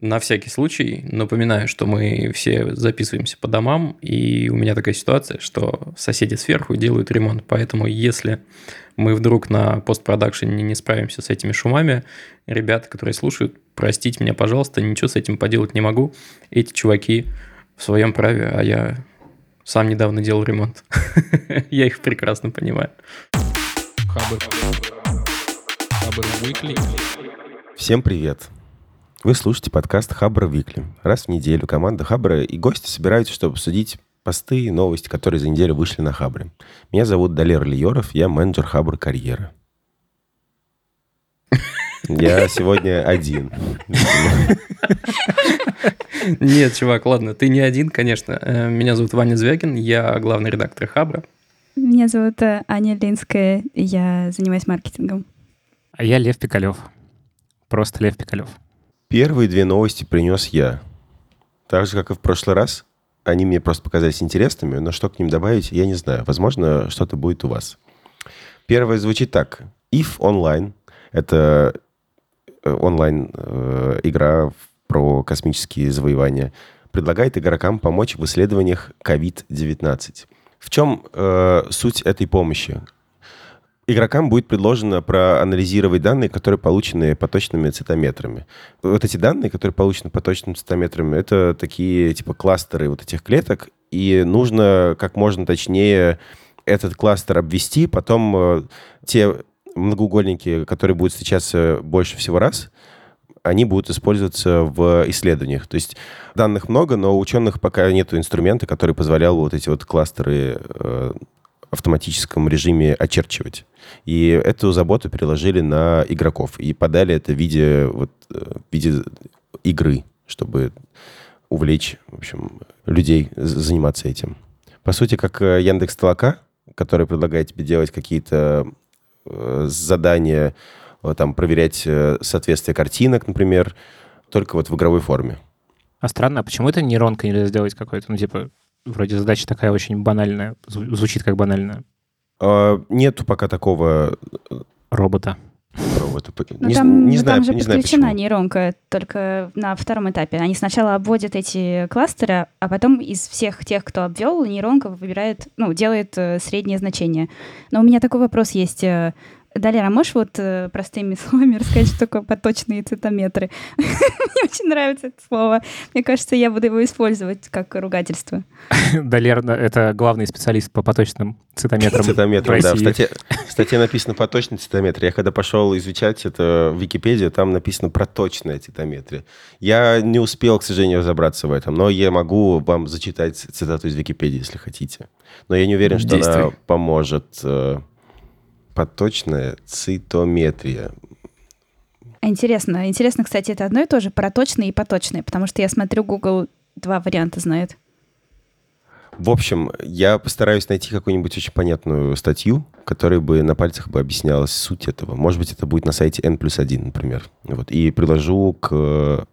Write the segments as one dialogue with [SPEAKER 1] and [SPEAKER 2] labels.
[SPEAKER 1] На всякий случай напоминаю, что мы все записываемся по домам, и у меня такая ситуация, что соседи сверху делают ремонт, поэтому если мы вдруг на постпродакшене не справимся с этими шумами, ребята, которые слушают, простите меня, пожалуйста, ничего с этим поделать не могу. Эти чуваки в своем праве, а я сам недавно делал ремонт. Я их прекрасно понимаю.
[SPEAKER 2] Всем привет! Вы слушаете подкаст Хабра Викли. Раз в неделю команда Хабра и гости собираются, чтобы обсудить посты и новости, которые за неделю вышли на Хабре. Меня зовут Далер Лиоров, я менеджер Хабра карьеры. Я сегодня один.
[SPEAKER 1] Нет, чувак, ладно, ты не один, конечно. Э, меня зовут Ваня Звягин, я главный редактор Хабра.
[SPEAKER 3] Меня зовут э, Аня Линская, я занимаюсь маркетингом.
[SPEAKER 4] А я Лев Пикалев. Просто Лев Пикалев.
[SPEAKER 2] Первые две новости принес я. Так же, как и в прошлый раз, они мне просто показались интересными, но что к ним добавить, я не знаю. Возможно, что-то будет у вас. Первое звучит так. If Online — это э, онлайн-игра про космические завоевания, предлагает игрокам помочь в исследованиях COVID-19. В чем э, суть этой помощи? Игрокам будет предложено проанализировать данные, которые получены поточными цитометрами. Вот эти данные, которые получены поточными цитометрами, это такие типа кластеры вот этих клеток, и нужно как можно точнее этот кластер обвести, потом э, те многоугольники, которые будут встречаться больше всего раз, они будут использоваться в исследованиях. То есть данных много, но у ученых пока нет инструмента, который позволял вот эти вот кластеры э, автоматическом режиме очерчивать. И эту заботу переложили на игроков и подали это в виде, вот, э, в виде игры, чтобы увлечь, в общем, людей заниматься этим. По сути, как э, Яндекс Толока, который предлагает тебе делать какие-то э, задания, там, проверять соответствие картинок, например, только вот в игровой форме.
[SPEAKER 4] А странно, а почему это нейронка нельзя сделать какой-то? Ну, типа, Вроде задача такая очень банальная, звучит как банальная.
[SPEAKER 2] А, нету пока такого...
[SPEAKER 4] Э, Робота.
[SPEAKER 2] Робота.
[SPEAKER 3] Не, там, не знаю, там же не подключена знаю нейронка только на втором этапе. Они сначала обводят эти кластеры, а потом из всех тех, кто обвел, нейронка выбирает, ну, делает э, среднее значение. Но у меня такой вопрос есть. Далее, а можешь вот э, простыми словами рассказать, что такое поточные цитометры? Мне очень нравится это слово. Мне кажется, я буду его использовать как ругательство.
[SPEAKER 4] Далер — это главный специалист по поточным цитометрам
[SPEAKER 2] Цитометрам, да. В статье, в статье написано «поточный цитометр». Я когда пошел изучать это в Википедии, там написано «проточная цитометрия». Я не успел, к сожалению, разобраться в этом, но я могу вам зачитать цитату из Википедии, если хотите. Но я не уверен, что Действуй. она поможет э, Поточная цитометрия.
[SPEAKER 3] Интересно. Интересно, кстати, это одно и то же, проточное и поточное, потому что я смотрю, Google два варианта знает.
[SPEAKER 2] В общем, я постараюсь найти какую-нибудь очень понятную статью, которая бы на пальцах бы объяснялась суть этого. Может быть, это будет на сайте N плюс 1, например. Вот. И приложу к,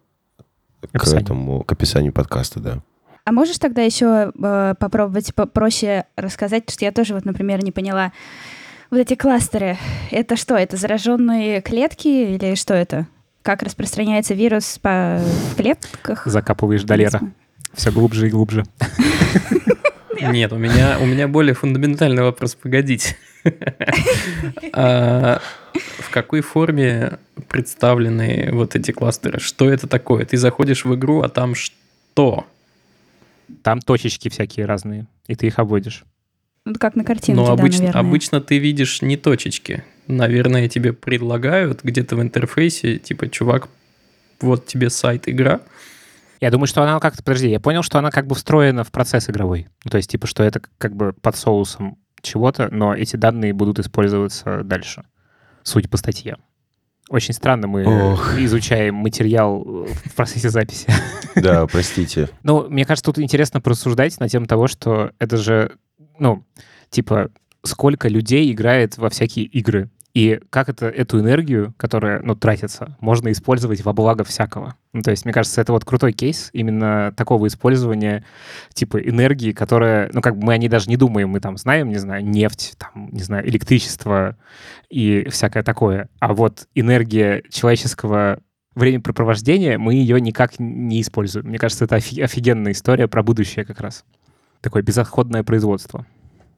[SPEAKER 2] к, этому, к описанию подкаста, да.
[SPEAKER 3] А можешь тогда еще э, попробовать попроще рассказать, что я тоже, вот, например, не поняла, вот эти кластеры, это что? Это зараженные клетки или что это? Как распространяется вирус по в клетках?
[SPEAKER 4] Закапываешь долера. Все глубже и глубже.
[SPEAKER 1] Нет, у меня, у меня более фундаментальный вопрос. Погодите. А, в какой форме представлены вот эти кластеры? Что это такое? Ты заходишь в игру, а там что?
[SPEAKER 4] Там точечки всякие разные, и ты их обводишь.
[SPEAKER 3] Ну, как на картинке,
[SPEAKER 1] Но обычно,
[SPEAKER 3] да, наверное.
[SPEAKER 1] обычно ты видишь не точечки. Наверное, тебе предлагают где-то в интерфейсе, типа, чувак, вот тебе сайт игра.
[SPEAKER 4] Я думаю, что она как-то... Подожди, я понял, что она как бы встроена в процесс игровой. Ну, то есть, типа, что это как бы под соусом чего-то, но эти данные будут использоваться дальше. Суть по статье. Очень странно мы Ох. изучаем материал в процессе записи.
[SPEAKER 2] Да, простите.
[SPEAKER 4] Ну, мне кажется, тут интересно порассуждать на тему того, что это же ну, типа, сколько людей играет во всякие игры, и как это, эту энергию, которая, ну, тратится, можно использовать во благо всякого. Ну, то есть, мне кажется, это вот крутой кейс именно такого использования, типа, энергии, которая, ну, как бы мы о ней даже не думаем, мы там знаем, не знаю, нефть, там, не знаю, электричество и всякое такое. А вот энергия человеческого времяпрепровождения, мы ее никак не используем. Мне кажется, это офигенная история про будущее как раз. Такое безотходное производство.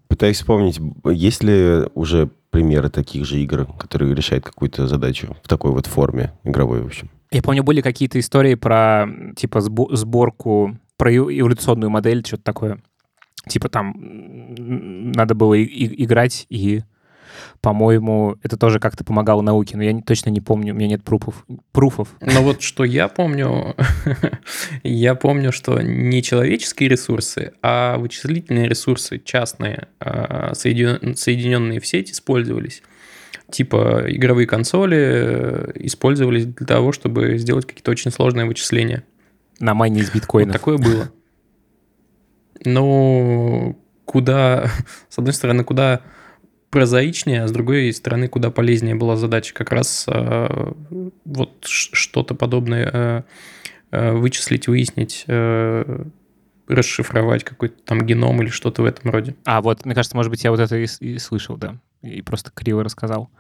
[SPEAKER 2] Пытаюсь вспомнить, есть ли уже примеры таких же игр, которые решают какую-то задачу в такой вот форме игровой, в общем?
[SPEAKER 4] Я помню, были какие-то истории про, типа, сборку, про эволюционную модель, что-то такое. Типа там надо было и- играть и по-моему, это тоже как-то помогало науке, но я не, точно не помню, у меня нет пруфов. пруфов.
[SPEAKER 1] Но вот что я помню, я помню, что не человеческие ресурсы, а вычислительные ресурсы частные, а, соединенные в сеть, использовались. Типа игровые консоли э, использовались для того, чтобы сделать какие-то очень сложные вычисления.
[SPEAKER 4] На майне из биткоина.
[SPEAKER 1] Вот такое было. Но куда, с одной стороны, куда прозаичнее, а с другой стороны, куда полезнее была задача как раз э, вот что-то подобное э, э, вычислить, выяснить, э, расшифровать какой-то там геном или что-то в этом роде.
[SPEAKER 4] А, вот, мне кажется, может быть, я вот это и, и слышал, да, и просто криво рассказал.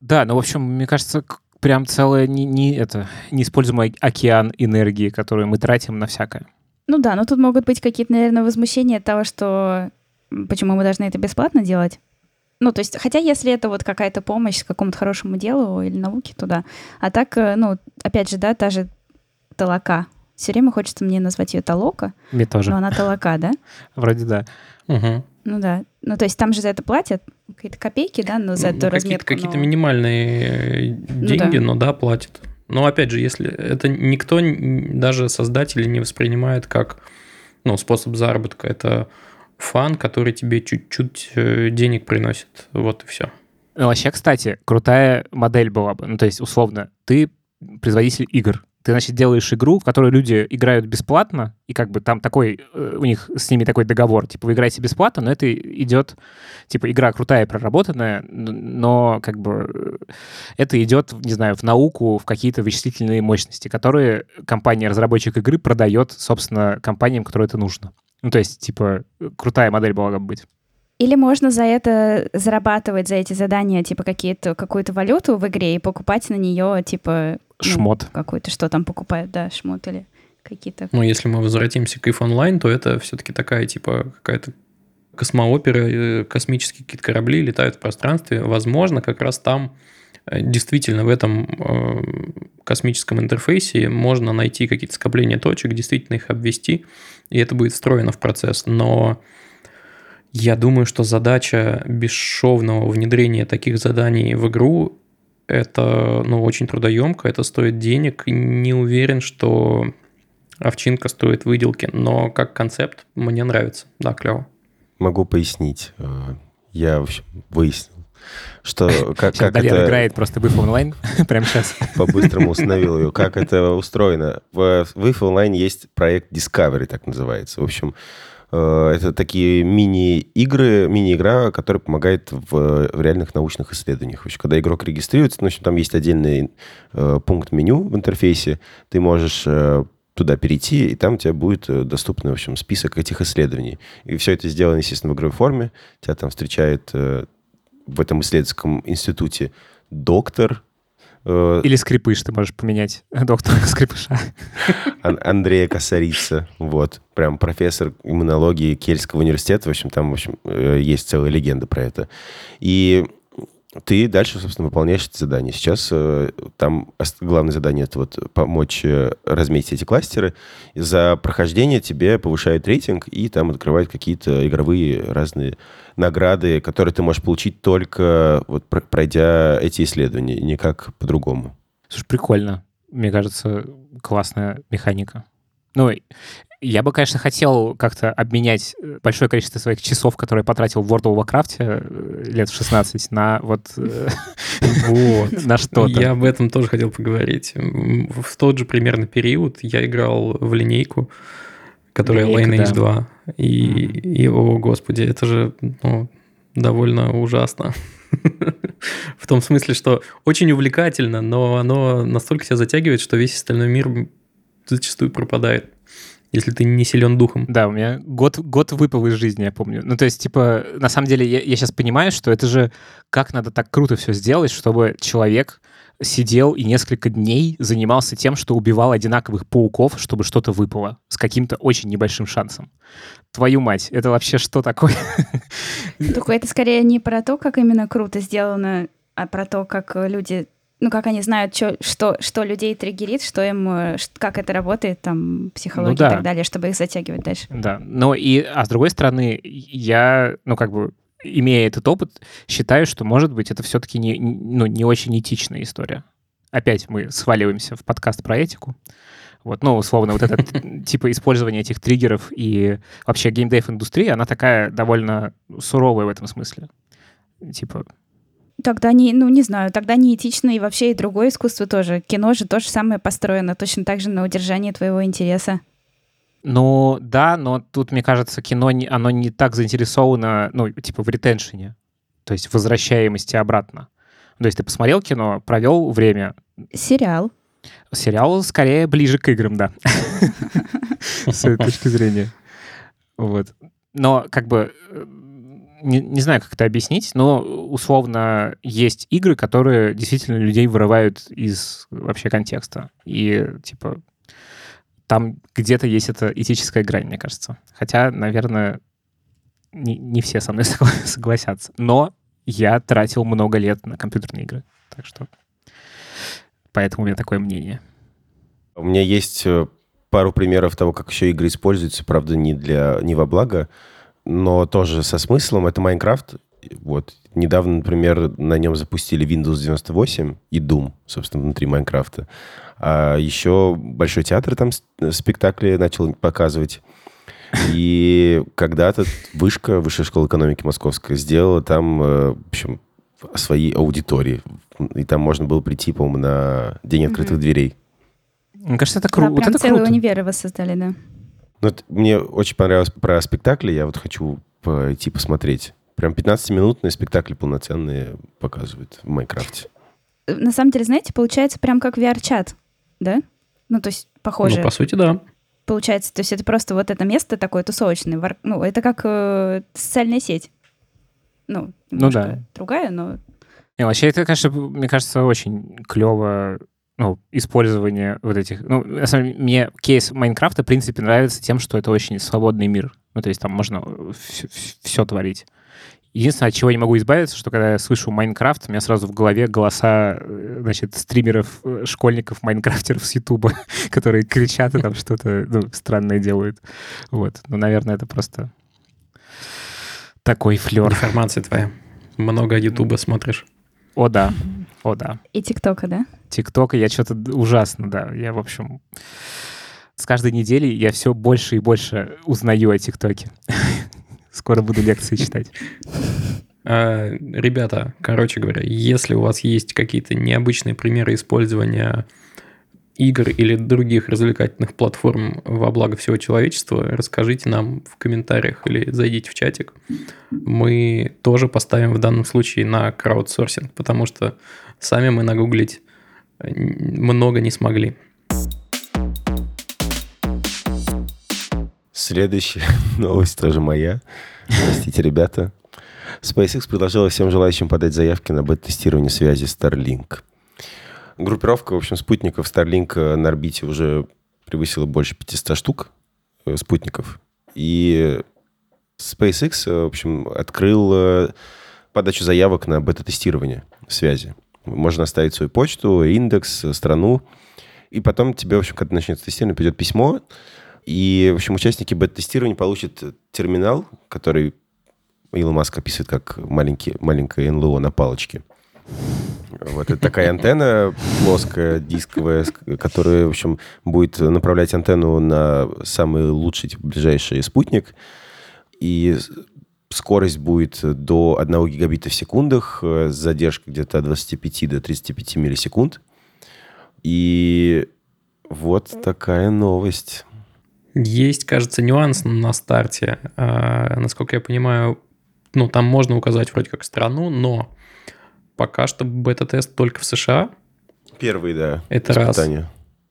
[SPEAKER 4] Да, ну, в общем, мне кажется, прям целый не, не, это, неиспользуемый океан энергии, который мы тратим на всякое.
[SPEAKER 3] Ну да, но тут могут быть какие-то, наверное, возмущения от того, что почему мы должны это бесплатно делать. Ну, то есть, хотя если это вот какая-то помощь к какому-то хорошему делу или науке, туда. А так, э, ну, опять же, да, та же толока. Все время хочется мне назвать ее толока.
[SPEAKER 4] Мне тоже.
[SPEAKER 3] Но она толока, да?
[SPEAKER 4] Вроде да.
[SPEAKER 1] Угу.
[SPEAKER 3] Ну да. Ну, то есть там же за это платят какие-то копейки, да, но за ну, эту разметку.
[SPEAKER 1] Какие-то но... минимальные деньги, ну, да. но да, платят. Но опять же, если это никто, даже создатели не воспринимает как ну, способ заработка. Это фан, который тебе чуть-чуть э, денег приносит. Вот и все.
[SPEAKER 4] Ну, вообще, кстати, крутая модель была бы. Ну, то есть, условно, ты производитель игр. Ты, значит, делаешь игру, в которой люди играют бесплатно, и как бы там такой, э, у них с ними такой договор, типа, вы играете бесплатно, но это идет, типа, игра крутая, проработанная, но как бы э, это идет, не знаю, в науку, в какие-то вычислительные мощности, которые компания-разработчик игры продает, собственно, компаниям, которым это нужно. Ну, то есть, типа, крутая модель была бы быть.
[SPEAKER 3] Или можно за это зарабатывать, за эти задания, типа, какие-то, какую-то валюту в игре и покупать на нее, типа...
[SPEAKER 4] Ну, шмот.
[SPEAKER 3] Ну, какой-то, что там покупают, да, шмот или какие-то...
[SPEAKER 1] Ну, если мы возвратимся к IF Online, то это все-таки такая, типа, какая-то космоопера, э, космические какие-то корабли летают в пространстве. Возможно, как раз там э, действительно в этом э, космическом интерфейсе можно найти какие-то скопления точек, действительно их обвести, и это будет встроено в процесс. Но я думаю, что задача бесшовного внедрения таких заданий в игру это ну, очень трудоемко, это стоит денег. Не уверен, что овчинка стоит выделки, но как концепт мне нравится. Да, клево.
[SPEAKER 2] Могу пояснить. Э, я, выяснил что как,
[SPEAKER 4] как это... играет просто в онлайн прямо сейчас.
[SPEAKER 2] По-быстрому установил ее. Как это устроено? В WIF онлайн есть проект Discovery, так называется. В общем, э, это такие мини-игры, мини-игра, которая помогает в, в реальных научных исследованиях. В общем, когда игрок регистрируется, ну, в общем, там есть отдельный э, пункт меню в интерфейсе, ты можешь э, туда перейти, и там у тебя будет э, доступный, в общем, список этих исследований. И все это сделано, естественно, в игровой форме. Тебя там встречает э, в этом исследовательском институте доктор.
[SPEAKER 4] Э, Или скрипыш ты можешь поменять, доктора скрипыша.
[SPEAKER 2] Андрея Косарица, вот, прям профессор иммунологии Кельского университета, в общем, там, в общем, э, есть целая легенда про это. И ты дальше, собственно, выполняешь эти задания. Сейчас э, там главное задание это вот помочь э, разметить эти кластеры. За прохождение тебе повышают рейтинг и там открывают какие-то игровые разные награды, которые ты можешь получить только вот пройдя эти исследования, никак по-другому.
[SPEAKER 4] Слушай, прикольно. Мне кажется, классная механика. Ну, я бы, конечно, хотел как-то обменять э, большое количество своих часов, которые я потратил в World of Warcraft э, лет в 16, на вот... Э,
[SPEAKER 1] вот. На что-то. Я об этом тоже хотел поговорить. В тот же примерно период я играл в линейку, которая Lineage 2. И, о, господи, это же ну, довольно ужасно. В том смысле, что очень увлекательно, но оно настолько тебя затягивает, что весь остальной мир зачастую пропадает если ты не силен духом.
[SPEAKER 4] Да, у меня год, год выпал из жизни, я помню. Ну, то есть, типа, на самом деле, я, я сейчас понимаю, что это же как надо так круто все сделать, чтобы человек сидел и несколько дней занимался тем, что убивал одинаковых пауков, чтобы что-то выпало с каким-то очень небольшим шансом. Твою мать, это вообще что такое?
[SPEAKER 3] Только это скорее не про то, как именно круто сделано, а про то, как люди ну, как они знают, чё, что, что людей триггерит, что им, э, как это работает, там, психология ну, да. и так далее, чтобы их затягивать дальше.
[SPEAKER 4] Да, но и, а с другой стороны, я, ну, как бы, имея этот опыт, считаю, что, может быть, это все-таки не, ну, не очень этичная история. Опять мы сваливаемся в подкаст про этику. Вот, ну, условно, вот это типа использование этих триггеров и вообще геймдейв-индустрия, она такая довольно суровая в этом смысле. Типа,
[SPEAKER 3] Тогда не, ну не знаю, тогда не этично и вообще и другое искусство тоже. Кино же то же самое построено, точно так же на удержании твоего интереса.
[SPEAKER 4] Ну, да, но тут, мне кажется, кино, не, оно не так заинтересовано, ну, типа в ретеншене, то есть в возвращаемости обратно. То есть ты посмотрел кино, провел время.
[SPEAKER 3] Сериал.
[SPEAKER 4] Сериал скорее ближе к играм, да. С этой точки зрения. Вот. Но как бы не, не знаю, как это объяснить, но условно есть игры, которые действительно людей вырывают из вообще контекста. И типа там где-то есть эта этическая грань, мне кажется. Хотя, наверное, не, не все со мной согласятся. Но я тратил много лет на компьютерные игры. Так что поэтому у меня такое мнение.
[SPEAKER 2] У меня есть э, пару примеров того, как еще игры используются, правда, не, для, не во благо, но тоже со смыслом. Это Майнкрафт. Вот. Недавно, например, на нем запустили Windows 98 и Doom, собственно, внутри Майнкрафта. А еще Большой театр там спектакли начал показывать. И когда-то Вышка, Высшая школа экономики Московская, сделала там, э, в общем, свои аудитории. И там можно было прийти, по-моему, на День открытых mm-hmm. дверей.
[SPEAKER 4] Мне кажется, это, кру- да, вот это
[SPEAKER 3] целые
[SPEAKER 4] круто.
[SPEAKER 3] универы воссоздали, да.
[SPEAKER 2] Ну, мне очень понравилось про спектакли, я вот хочу пойти посмотреть. Прям 15-минутные спектакли полноценные показывают в Майнкрафте.
[SPEAKER 3] На самом деле, знаете, получается прям как VR-чат, да? Ну, то есть похоже.
[SPEAKER 1] Ну, по сути, да.
[SPEAKER 3] Получается, то есть это просто вот это место такое тусовочное. Ну, это как э, социальная сеть. Ну, ну да. другая, но...
[SPEAKER 4] Не, вообще, это, конечно, мне кажется, очень клево ну, использование вот этих... Ну, на самом деле, мне кейс Майнкрафта, в принципе, нравится тем, что это очень свободный мир. Ну, то есть там можно все, все творить. Единственное, от чего я не могу избавиться, что когда я слышу Майнкрафт, у меня сразу в голове голоса, э, значит, стримеров, э, школьников, майнкрафтеров с Ютуба, которые кричат и там что-то ну, странное делают. Вот. Ну, наверное, это просто такой флер.
[SPEAKER 1] Информация твоя. Много Ютуба смотришь.
[SPEAKER 4] О, да. О, да.
[SPEAKER 3] И ТикТока, да?
[SPEAKER 4] ТикТока я что-то ужасно, да. Я, в общем, с каждой недели я все больше и больше узнаю о ТикТоке. Скоро буду лекции читать.
[SPEAKER 1] А, ребята, короче говоря, если у вас есть какие-то необычные примеры использования игр или других развлекательных платформ во благо всего человечества, расскажите нам в комментариях или зайдите в чатик. Мы тоже поставим в данном случае на краудсорсинг, потому что сами мы нагуглить э, много не смогли.
[SPEAKER 2] Следующая новость тоже моя. Простите, ребята. SpaceX предложила всем желающим подать заявки на бета-тестирование связи Starlink – Группировка, в общем, спутников Starlink на орбите уже превысила больше 500 штук э, спутников. И SpaceX, э, в общем, открыл э, подачу заявок на бета-тестирование связи. Можно оставить свою почту, индекс, страну, и потом тебе, в общем, когда начнется тестирование, придет письмо, и, в общем, участники бета-тестирования получат терминал, который Илон Маск описывает как маленький, маленькое НЛО на палочке – вот это такая антенна плоская, дисковая, которая, в общем, будет направлять антенну на самый лучший, типа, ближайший спутник. И скорость будет до 1 гигабита в секундах, с задержкой где-то от 25 до 35 миллисекунд. И вот такая новость.
[SPEAKER 1] Есть, кажется, нюанс на старте. А, насколько я понимаю, ну, там можно указать вроде как страну, но Пока что бета-тест только в США.
[SPEAKER 2] Первый, да.
[SPEAKER 1] Это испытания. раз.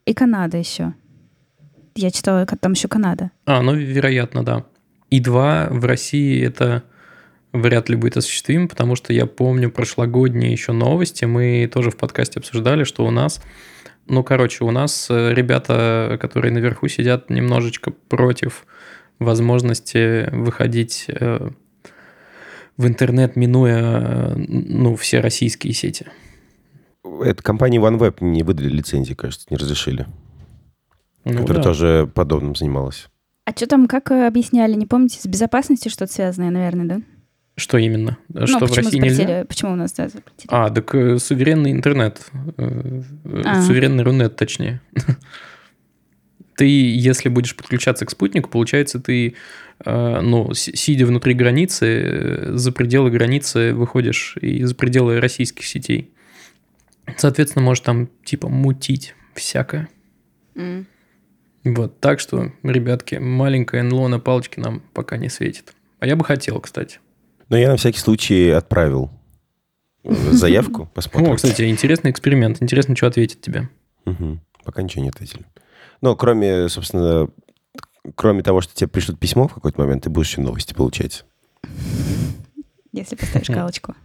[SPEAKER 3] И Канада еще. Я читала, там еще Канада.
[SPEAKER 1] А, ну, вероятно, да. И два, в России это вряд ли будет осуществим, потому что я помню прошлогодние еще новости, мы тоже в подкасте обсуждали, что у нас, ну, короче, у нас э, ребята, которые наверху сидят, немножечко против возможности выходить э, в интернет, минуя, ну, все российские сети.
[SPEAKER 2] Это компания OneWeb не выдали лицензии, кажется, не разрешили. Ну, которая да. тоже подобным занималась.
[SPEAKER 3] А что там, как э, объясняли, не помните, с безопасностью что-то связанное, наверное, да?
[SPEAKER 1] Что именно?
[SPEAKER 3] Ну,
[SPEAKER 1] что
[SPEAKER 3] в России нельзя? Почему у нас да,
[SPEAKER 1] запретили? А, так э, суверенный интернет. Э, а. Суверенный Рунет, точнее. Ты, если будешь подключаться к спутнику, получается, ты, э, ну, сидя внутри границы, за пределы границы выходишь и за пределы российских сетей. Соответственно, можешь там, типа, мутить всякое. Mm. Вот, так что, ребятки, маленькое НЛО на палочке нам пока не светит. А я бы хотел, кстати.
[SPEAKER 2] Но я на всякий случай отправил заявку, посмотрим.
[SPEAKER 1] О, кстати, интересный эксперимент. Интересно, что ответит тебе.
[SPEAKER 2] Угу. Пока ничего не ответили. Но кроме, собственно, кроме того, что тебе пришлют письмо в какой-то момент, ты будешь еще новости получать.
[SPEAKER 3] Если поставишь галочку.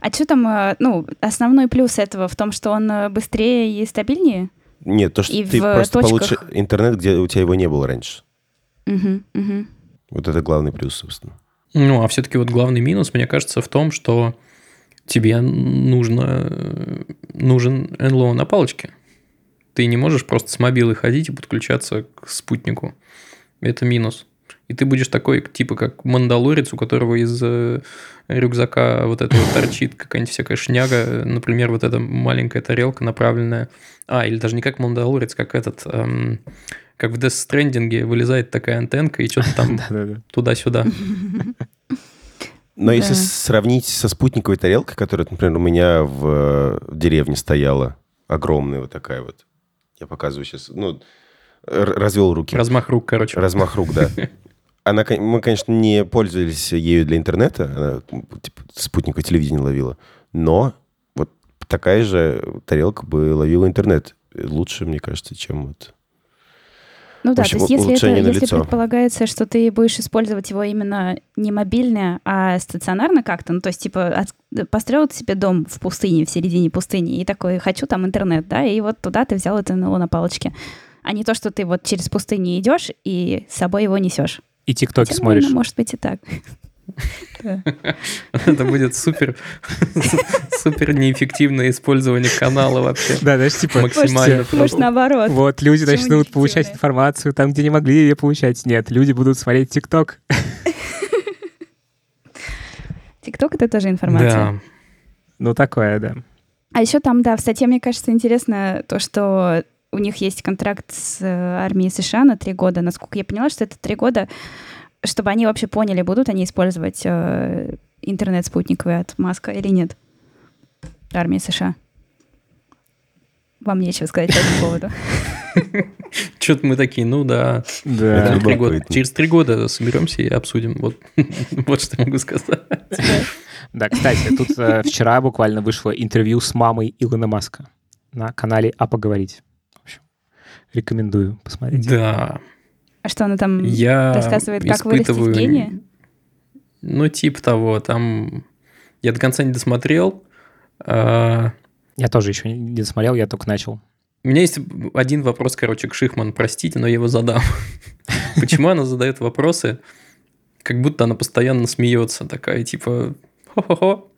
[SPEAKER 3] А что там, э, ну, основной плюс этого в том, что он э, быстрее и стабильнее?
[SPEAKER 2] Нет, то, что и ты просто точках... получишь интернет, где у тебя его не было раньше.
[SPEAKER 3] Угу, угу.
[SPEAKER 2] Вот это главный плюс, собственно.
[SPEAKER 1] Ну, а все-таки вот главный минус, мне кажется, в том, что тебе нужно, нужен НЛО на палочке. Ты не можешь просто с мобилы ходить и подключаться к спутнику. Это минус. И ты будешь такой, типа, как мандалорец, у которого из э, рюкзака вот это вот торчит какая-нибудь всякая шняга, например, вот эта маленькая тарелка направленная. А, или даже не как мандалорец, как этот, эм, как в Death Stranding вылезает такая антенка и что-то там туда-сюда.
[SPEAKER 2] Но если сравнить со спутниковой тарелкой, которая, например, у меня в деревне стояла, огромная вот такая вот, я показываю сейчас, ну, развел руки.
[SPEAKER 1] Размах рук, короче.
[SPEAKER 2] Размах рук, да. Она, мы, конечно, не пользовались ею для интернета, она типа, спутниковое телевидение ловила, но вот такая же тарелка бы ловила интернет. Лучше, мне кажется, чем вот...
[SPEAKER 3] Ну да, общем, то есть если, это, если предполагается, что ты будешь использовать его именно не мобильно, а стационарно как-то, ну то есть типа от, построил себе дом в пустыне, в середине пустыни, и такой, хочу там интернет, да, и вот туда ты взял это НЛО на палочке, а не то, что ты вот через пустыню идешь и с собой его несешь.
[SPEAKER 4] И тиктоки Хотя, смотришь. Наверное,
[SPEAKER 3] может быть и так.
[SPEAKER 1] Это будет супер, супер неэффективное использование канала вообще.
[SPEAKER 4] Да, знаешь, типа
[SPEAKER 1] максимально.
[SPEAKER 3] Может, наоборот.
[SPEAKER 4] Вот, люди начнут получать информацию там, где не могли ее получать. Нет, люди будут смотреть ТикТок.
[SPEAKER 3] ТикТок — это тоже информация. Да.
[SPEAKER 4] Ну, такое, да.
[SPEAKER 3] А еще там, да, в статье, мне кажется, интересно то, что у них есть контракт с э, армией США на три года. Насколько я поняла, что это три года, чтобы они вообще поняли, будут они использовать э, интернет спутниковый от Маска или нет. Армия США. Вам нечего сказать по этому поводу.
[SPEAKER 1] Что-то мы такие, ну да. Да. Три года. Через три года соберемся и обсудим. Вот, вот что я могу сказать.
[SPEAKER 4] Да, кстати, тут э, вчера буквально вышло интервью с мамой Илона Маска на канале «А поговорить». Рекомендую посмотреть.
[SPEAKER 1] Да.
[SPEAKER 3] А что она там я рассказывает, как испытываю... вырастить гения?
[SPEAKER 1] Ну, типа того. Там я до конца не досмотрел. А...
[SPEAKER 4] Я тоже еще не досмотрел, я только начал.
[SPEAKER 1] У меня есть один вопрос, короче, к Шихман, простите, но я его задам. Почему она задает вопросы, как будто она постоянно смеется, такая, типа, хо-хо-хо.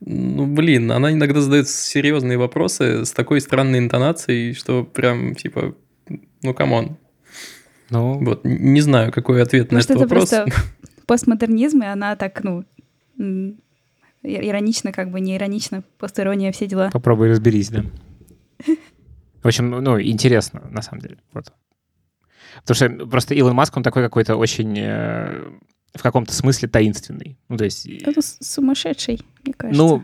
[SPEAKER 1] Ну, блин, она иногда задает серьезные вопросы с такой странной интонацией, что прям, типа, ну, come on. Ну... Вот, не знаю, какой ответ Может, на этот это вопрос. просто
[SPEAKER 3] постмодернизм, и она так, ну, иронично, как бы не иронично, постирония, все дела.
[SPEAKER 4] Попробуй разберись, да. В общем, ну, интересно, на самом деле. Вот. Потому что просто Илон Маск, он такой какой-то очень э, в каком-то смысле таинственный. Ну, то есть...
[SPEAKER 3] Это сумасшедший, мне кажется. Ну,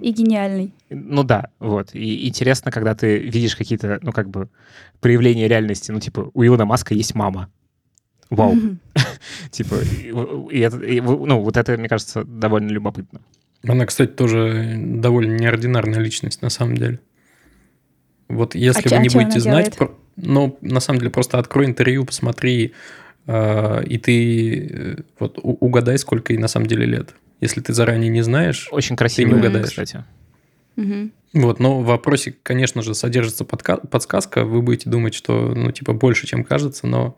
[SPEAKER 3] и гениальный.
[SPEAKER 4] Ну да, вот. И интересно, когда ты видишь какие-то, ну как бы, проявления реальности. Ну типа, у Илона Маска есть мама. Вау. Типа, ну вот это, мне кажется, довольно любопытно.
[SPEAKER 1] Она, кстати, тоже довольно неординарная личность, на самом деле. Вот если а вы не будете знать, про... ну, на самом деле, просто открой интервью, посмотри, э, и ты э, вот угадай, сколько ей на самом деле лет. Если ты заранее не знаешь,
[SPEAKER 4] Очень красиво,
[SPEAKER 1] не угадаешь.
[SPEAKER 4] кстати.
[SPEAKER 3] Мгм.
[SPEAKER 1] Вот, но в вопросе, конечно же, содержится подка- подсказка. Вы будете думать, что, ну, типа, больше, чем кажется, но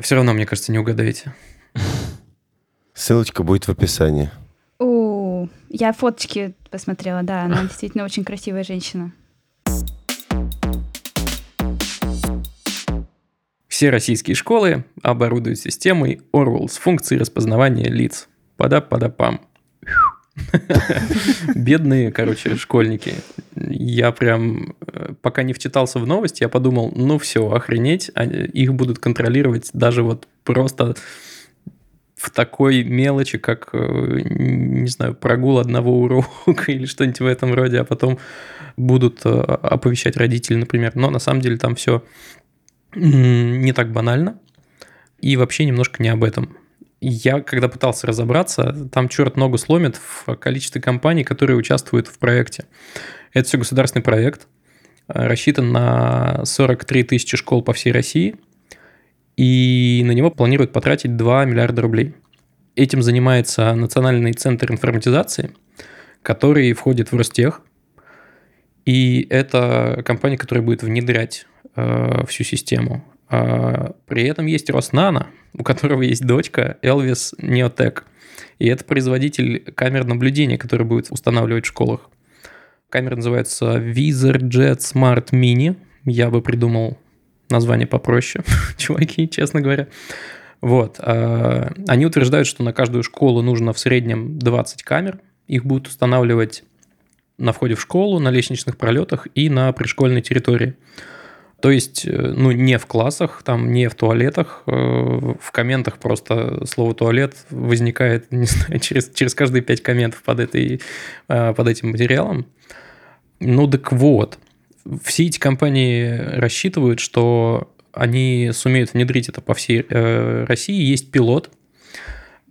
[SPEAKER 1] все равно, мне кажется, не угадаете.
[SPEAKER 2] Ссылочка будет в описании.
[SPEAKER 3] О, я фоточки посмотрела, да, она действительно очень красивая женщина.
[SPEAKER 1] Все российские школы оборудуют системой Orwell с функцией распознавания лиц. Падап-падапам. Бедные, короче, школьники. Я прям, э, пока не вчитался в новости, я подумал, ну все, охренеть, их будут контролировать даже вот просто в такой мелочи, как, э, не знаю, прогул одного урока или что-нибудь в этом роде, а потом будут э, оповещать родителей, например. Но на самом деле там все не так банально и вообще немножко не об этом. Я, когда пытался разобраться, там черт ногу сломит в количестве компаний, которые участвуют в проекте. Это все государственный проект, э, рассчитан на 43 тысячи школ по всей России, и на него планируют потратить 2 миллиарда рублей. Этим занимается Национальный центр информатизации, который входит в Ростех, и это компания, которая будет внедрять э, всю систему. А, при этом есть Роснано, у которого есть дочка Elvis Neotech. И это производитель камер наблюдения, который будет устанавливать в школах. Камера называется VizorJet Smart Mini. Я бы придумал название попроще, чуваки, честно говоря. Вот. а, Они утверждают, что на каждую школу нужно в среднем 20 камер. Их будут устанавливать на входе в школу, на лестничных пролетах и на пришкольной территории. То есть, э, ну, не в классах, там, не в туалетах. э, В комментах просто слово туалет возникает, не знаю, через, через каждые пять комментов под, этой, э, под этим материалом. Ну, так вот. Все эти компании рассчитывают, что они сумеют внедрить это по всей России. Есть пилот,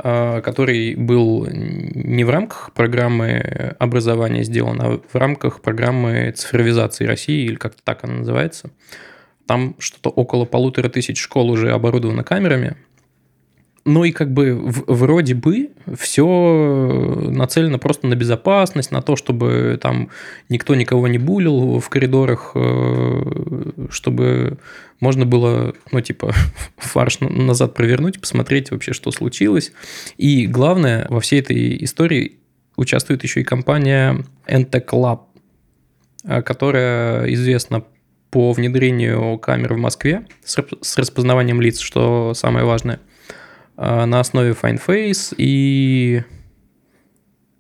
[SPEAKER 1] который был не в рамках программы образования сделан, а в рамках программы цифровизации России, или как-то так она называется. Там что-то около полутора тысяч школ уже оборудовано камерами. Ну и как бы вроде бы все нацелено просто на безопасность, на то, чтобы там никто никого не булил в коридорах, э, чтобы можно было, ну, типа, фарш на- назад провернуть, посмотреть вообще, что случилось. И главное, во всей этой истории участвует еще и компания Entec Lab, э, которая известна по внедрению камер в Москве с распознаванием лиц, что самое важное, на основе FineFace и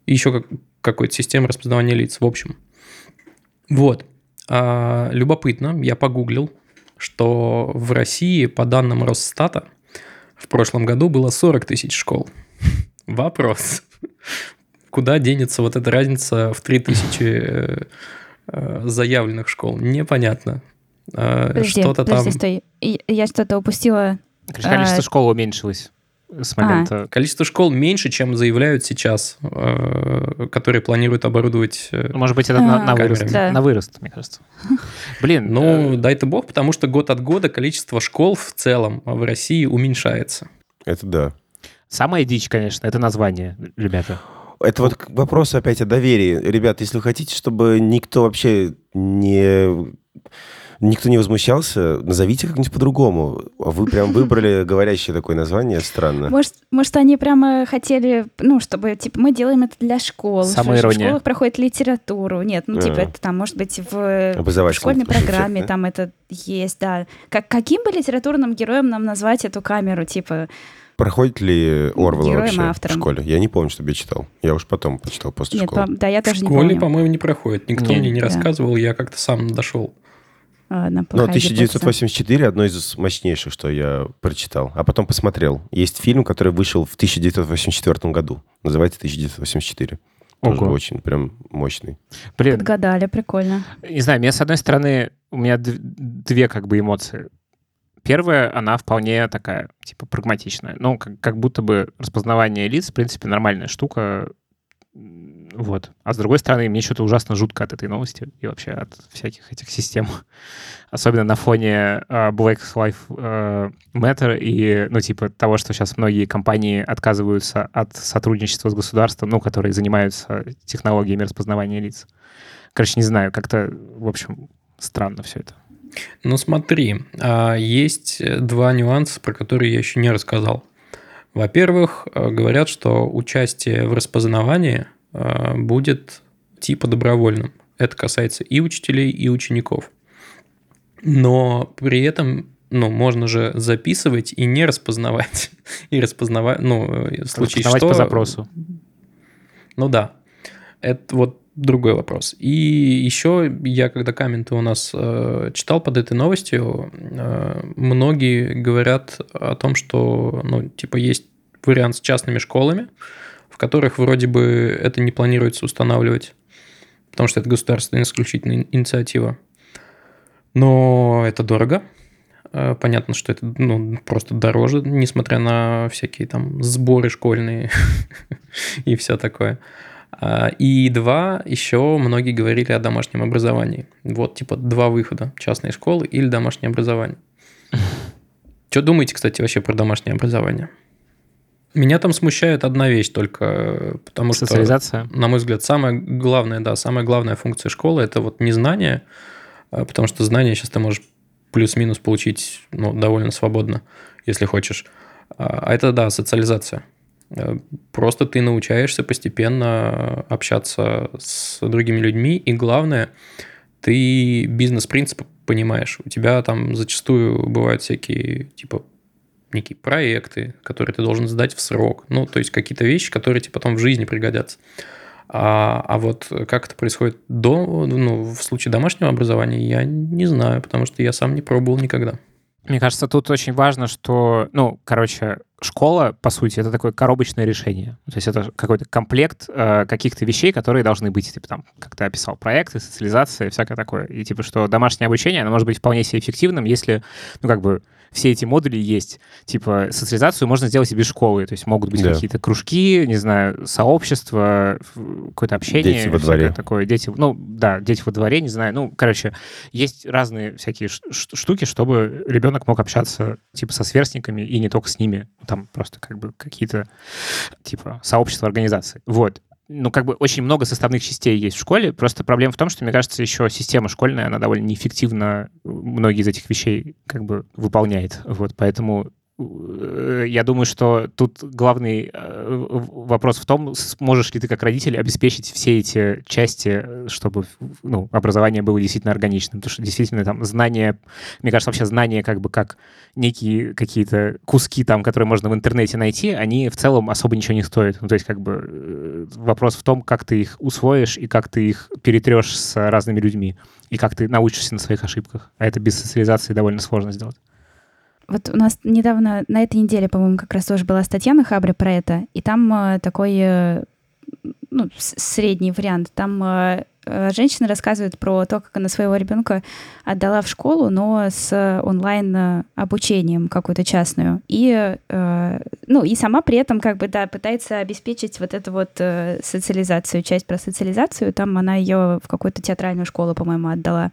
[SPEAKER 1] еще как, какой-то системы распознавания лиц, в общем. Вот. А, любопытно, я погуглил, что в России, по данным Росстата, в прошлом году было 40 тысяч школ. Вопрос. Куда денется вот эта разница в 3 тысячи э, э, заявленных школ? Непонятно. Э,
[SPEAKER 3] Подожди,
[SPEAKER 1] Что-то там...
[SPEAKER 3] подожди, стой. И- Я что-то упустила.
[SPEAKER 4] Количество
[SPEAKER 3] А,
[SPEAKER 4] школ уменьшилось с
[SPEAKER 3] А.
[SPEAKER 4] момента...
[SPEAKER 1] Количество школ меньше, чем заявляют сейчас, э, которые планируют оборудовать. э,
[SPEAKER 4] Ну, Может быть, это на,
[SPEAKER 3] А,
[SPEAKER 4] на вырост.
[SPEAKER 3] Да.
[SPEAKER 4] На вырост, мне кажется. Блин,
[SPEAKER 1] Ну,
[SPEAKER 4] э,
[SPEAKER 1] дай-то бог, потому что год от года количество школ в целом в России уменьшается.
[SPEAKER 2] Это да.
[SPEAKER 4] самая дичь, конечно, это название, ребята.
[SPEAKER 2] Это вот к вопросу опять о доверии. Ребят, если вы хотите, чтобы никто вообще не... Никто не возмущался, назовите как-нибудь по-другому. А Вы прям выбрали говорящее такое название, странно.
[SPEAKER 3] Может, может, они прямо хотели, ну, чтобы, типа, мы делаем это для школ. что же В школах проходит литературу. Нет, ну, типа,
[SPEAKER 2] А.
[SPEAKER 3] это там, может быть, в школьной программе там это есть, да. Как, каким бы литературным героем нам назвать эту камеру? Типа,
[SPEAKER 2] Проходит ли Орвел
[SPEAKER 3] Героем,
[SPEAKER 2] вообще
[SPEAKER 3] автором.
[SPEAKER 2] в школе? Я не помню, чтобы я читал. Я уж потом почитал после
[SPEAKER 3] нет,
[SPEAKER 2] школы.
[SPEAKER 3] по- да, я
[SPEAKER 1] В
[SPEAKER 3] тоже не
[SPEAKER 1] школе,
[SPEAKER 3] помню.
[SPEAKER 1] по-моему, не проходит. Никто
[SPEAKER 4] Не,
[SPEAKER 1] мне не
[SPEAKER 3] да.
[SPEAKER 1] рассказывал, я как-то сам дошел.
[SPEAKER 3] Ладно,
[SPEAKER 2] Ну,
[SPEAKER 3] плохая гипотеза.
[SPEAKER 2] 1984 одно из мощнейших, что я прочитал. А потом посмотрел. Есть фильм, который вышел в 1984 году. Называется 1984. Тоже
[SPEAKER 4] Ого.
[SPEAKER 2] очень прям мощный.
[SPEAKER 4] Блин,
[SPEAKER 3] Подгадали, прикольно.
[SPEAKER 4] не знаю, меня, с одной стороны, у меня две как бы эмоции. Первая, она вполне такая, типа, прагматичная. Ну, как, как будто бы распознавание лиц, в принципе, нормальная штука. Вот. А с другой стороны, мне что-то ужасно жутко от этой новости и вообще от всяких этих систем. Особенно на фоне uh, Black Lives uh, Matter и, ну, типа того, что сейчас многие компании отказываются от сотрудничества с государством, ну, которые занимаются технологиями распознавания лиц. Короче, не знаю, как-то, в общем, странно все это.
[SPEAKER 1] Ну смотри, а, есть два нюанса, про которые я еще не рассказал. Во-первых, э, говорят, что участие в распознавании э, будет типа добровольным. Это касается и учителей, и учеников. Но при этом ну, можно же записывать и не распознавать. И распознавать, ну, в случае что...
[SPEAKER 4] по запросу.
[SPEAKER 1] Ну да. Это вот другой вопрос. И еще я, когда комменты у нас э, читал под этой новостью, э, многие говорят о том, что, ну, типа, есть вариант с частными школами, в которых вроде бы это не планируется устанавливать, потому что это государственная исключительная инициатива. Но это дорого. Э, понятно, что это ну, просто дороже, несмотря на всякие там сборы школьные и все такое. А, и два, еще многие говорили о домашнем образовании. Вот, типа, два выхода. Частные школы или домашнее образование. Что думаете, кстати, вообще про домашнее образование? Меня там смущает одна вещь только, потому что, на мой взгляд, самая главная, да, самая главная функция школы – это вот не знание, а, потому что знания сейчас ты можешь плюс-минус получить ну, довольно свободно, если хочешь. А, а это, да, социализация. Э, просто ты научаешься постепенно общаться с другими людьми, и главное, ты бизнес-принцип понимаешь. У тебя там зачастую бывают всякие, типа, некие проекты, которые ты должен сдать в срок. Ну, то есть какие-то вещи, которые тебе потом в жизни пригодятся. А, а вот как это происходит до, ну, в случае домашнего образования, я не знаю, потому что я сам не пробовал никогда.
[SPEAKER 4] Мне кажется, тут очень важно, что, ну, короче, школа, по сути, это такое коробочное решение. То есть это какой-то комплект э, каких-то вещей, которые должны быть, типа там, как ты описал, проекты, социализация, всякое такое. И типа, что домашнее обучение, оно может быть вполне себе эффективным, если, ну, как бы, все эти модули есть. Типа социализацию можно сделать и без школы. То есть могут быть да. какие-то кружки, не знаю, сообщества, какое-то общение.
[SPEAKER 2] Дети во дворе.
[SPEAKER 4] Такое. Дети, ну, да, дети во дворе, не знаю. Ну, короче, есть разные всякие штуки, чтобы ребенок мог общаться типа со сверстниками и не только с ними. Там просто как бы какие-то типа сообщества, организации. Вот ну, как бы очень много составных частей есть в школе. Просто проблема в том, что, мне кажется, еще система школьная, она довольно неэффективно многие из этих вещей как бы выполняет. Вот, поэтому я думаю, что тут главный э, вопрос в том, сможешь ли ты как родитель обеспечить все эти части, чтобы ну, образование было действительно органичным. Потому что действительно там знания, мне кажется, вообще знания как бы как некие какие-то куски там, которые можно в интернете найти, они в целом особо ничего не стоят. Ну, то есть как бы э, вопрос в том, как ты их усвоишь и как ты их перетрешь с разными людьми и как ты научишься на своих ошибках. А это без социализации довольно сложно сделать.
[SPEAKER 3] Вот у нас недавно, на этой неделе, по-моему, как раз тоже была статья на Хабре про это, и там э, такой, э, ну, средний вариант. Там э, женщина рассказывает про то, как она своего ребенка отдала в школу, но с онлайн-обучением какую-то частную. И, э, ну, и сама при этом как бы, да, пытается обеспечить вот эту вот э, социализацию, часть про социализацию. Там она ее в какую-то театральную школу, по-моему, отдала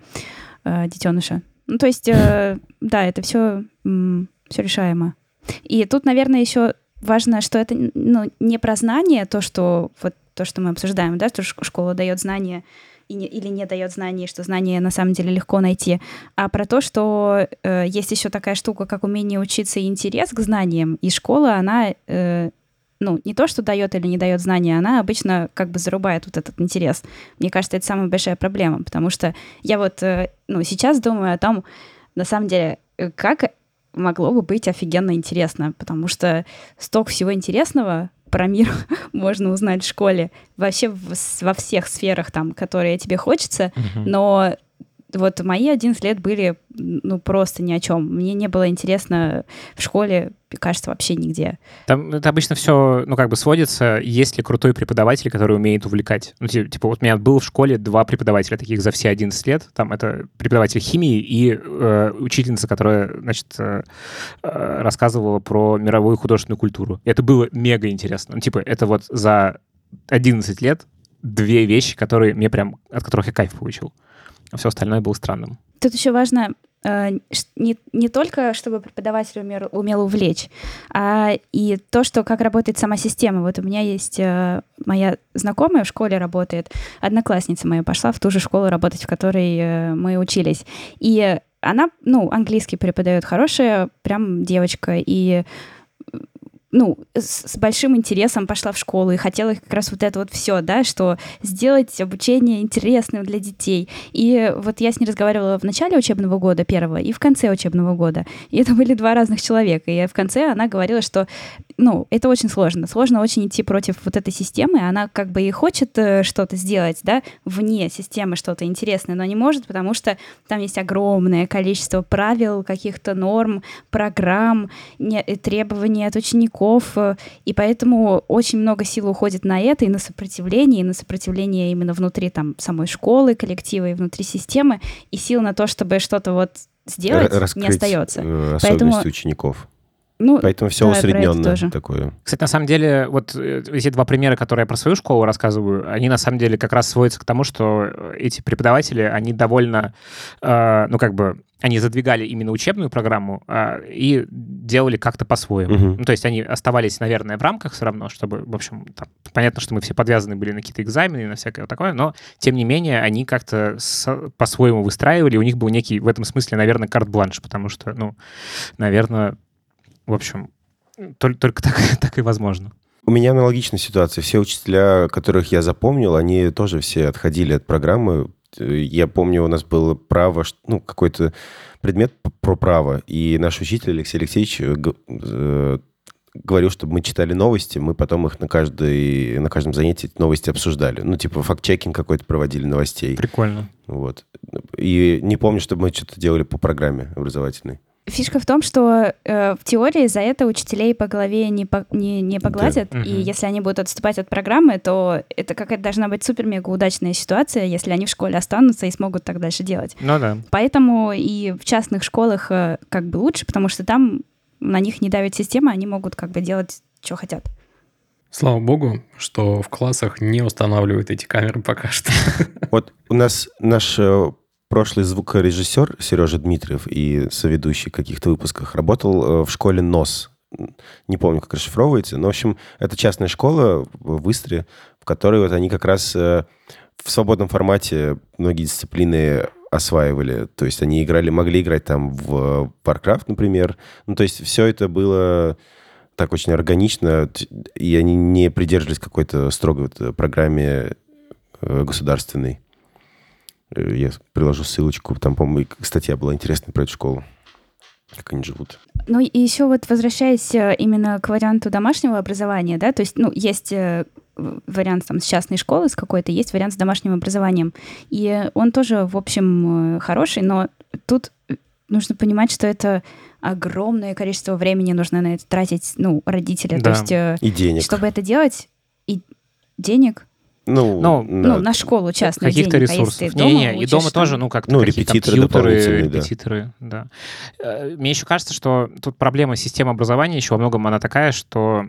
[SPEAKER 3] э, детеныша. Ну, то есть, э, да, это все, все решаемо. И тут, наверное, еще важно, что это ну, не про знание, то, что вот то, что мы обсуждаем, да, что школа дает знания и не, или не дает знаний, что знания на самом деле легко найти, а про то, что э, есть еще такая штука, как умение учиться и интерес к знаниям, и школа, она э, ну, не то, что дает или не дает знания, она обычно как бы зарубает вот этот интерес. Мне кажется, это самая большая проблема, потому что я вот, э, ну, сейчас думаю о том, на самом деле, э, как могло бы быть офигенно интересно, потому что столько всего интересного про мир можно узнать в школе, вообще во всех сферах, там, которые тебе хочется, uh-huh. но вот мои 11 лет были, ну, просто ни о чем. Мне не было интересно в школе, кажется, вообще нигде.
[SPEAKER 4] Там это обычно все, ну, как бы сводится, есть ли крутой преподаватель, который умеет увлекать. Ну, типа, вот у меня был в школе два преподавателя таких за все 11 лет. Там это преподаватель химии и э, учительница, которая, значит, э, э, рассказывала про мировую художественную культуру. Это было мега интересно. Ну, типа, это вот за 11 лет две вещи, которые мне прям, от которых я кайф получил. А все остальное было странным.
[SPEAKER 3] Тут еще важно э, не, не только, чтобы преподаватель умел, умел увлечь, а и то, что как работает сама система. Вот у меня есть э, моя знакомая в школе работает, одноклассница моя пошла в ту же школу работать, в которой э, мы учились. И она, ну, английский преподает хорошая прям девочка, и ну, с, с большим интересом пошла в школу и хотела как раз вот это вот все, да, что сделать обучение интересным для детей. И вот я с ней разговаривала в начале учебного года первого и в конце учебного года. И это были два разных человека. И в конце она говорила, что ну, это очень сложно. Сложно очень идти против вот этой системы. Она как бы и хочет э, что-то сделать, да, вне системы что-то интересное, но не может, потому что там есть огромное количество правил, каких-то норм, программ, не, э, требований от учеников, э, и поэтому очень много сил уходит на это и на сопротивление, и на сопротивление именно внутри там самой школы, коллектива и внутри системы, и сил на то, чтобы что-то вот сделать,
[SPEAKER 2] Раскрыть
[SPEAKER 3] не остается.
[SPEAKER 2] Особенности Поэтому учеников.
[SPEAKER 3] Ну,
[SPEAKER 2] Поэтому все да, усредненное такое.
[SPEAKER 4] Кстати, на самом деле, вот э, эти два примера, которые я про свою школу рассказываю, они на самом деле как раз сводятся к тому, что эти преподаватели, они довольно, э, ну как бы, они задвигали именно учебную программу э, и делали как-то по-своему. Угу. Ну, то есть они оставались, наверное, в рамках все равно, чтобы, в общем, там, понятно, что мы все подвязаны были на какие-то экзамены и на всякое такое, но, тем не менее, они как-то по-своему выстраивали, у них был некий, в этом смысле, наверное, карт-бланш, потому что, ну, наверное, в общем, только, только так, так и возможно.
[SPEAKER 2] У меня аналогичная ситуация. Все учителя, которых я запомнил, они тоже все отходили от программы. Я помню, у нас было право, ну, какой-то предмет про право, и наш учитель Алексей Алексеевич э, э, говорил, чтобы мы читали новости, мы потом их на, каждой, на каждом занятии новости обсуждали. Ну, типа факт-чекинг какой-то проводили новостей.
[SPEAKER 4] Прикольно.
[SPEAKER 2] Вот. И не помню, чтобы мы что-то делали по программе образовательной.
[SPEAKER 3] Фишка в том, что э, в теории за это учителей по голове не, по, не, не погладят, да. и угу. если они будут отступать от программы, то это какая-то должна быть супер-мега удачная ситуация, если они в школе останутся и смогут так дальше делать.
[SPEAKER 4] Ну да.
[SPEAKER 3] Поэтому и в частных школах э, как бы лучше, потому что там на них не давит система, они могут как бы делать, что хотят.
[SPEAKER 1] Слава богу, что в классах не устанавливают эти камеры пока что.
[SPEAKER 2] Вот у нас наш э, прошлый звукорежиссер Сережа Дмитриев и соведущий каких-то выпусках работал э, в школе НОС. Не помню, как расшифровывается, но, в общем, это частная школа в Истре, в которой вот они как раз э, в свободном формате многие дисциплины осваивали. То есть они играли, могли играть там в Warcraft, например. Ну, то есть все это было так очень органично, и они не придерживались какой-то строгой вот программе э, государственной. Э, я приложу ссылочку. Там, по-моему, статья была интересная про эту школу. Как они живут.
[SPEAKER 3] Ну и еще вот возвращаясь э, именно к варианту домашнего образования, да, то есть, ну, есть э, вариант там с частной школы, с какой-то, есть вариант с домашним образованием. И он тоже, в общем, хороший, но тут нужно понимать, что это огромное количество времени нужно на это тратить, ну, родители. Да. То есть,
[SPEAKER 2] и денег.
[SPEAKER 3] Чтобы это делать, и денег,
[SPEAKER 2] ну,
[SPEAKER 3] ну, да. ну на школу частную
[SPEAKER 4] Каких-то ресурсов. А не, не, и дома тоже, ну, как-то ну,
[SPEAKER 2] репетиторы
[SPEAKER 4] компьютеры, репетиторы, да. да. Э, мне еще кажется, что тут проблема системы образования еще во многом она такая, что,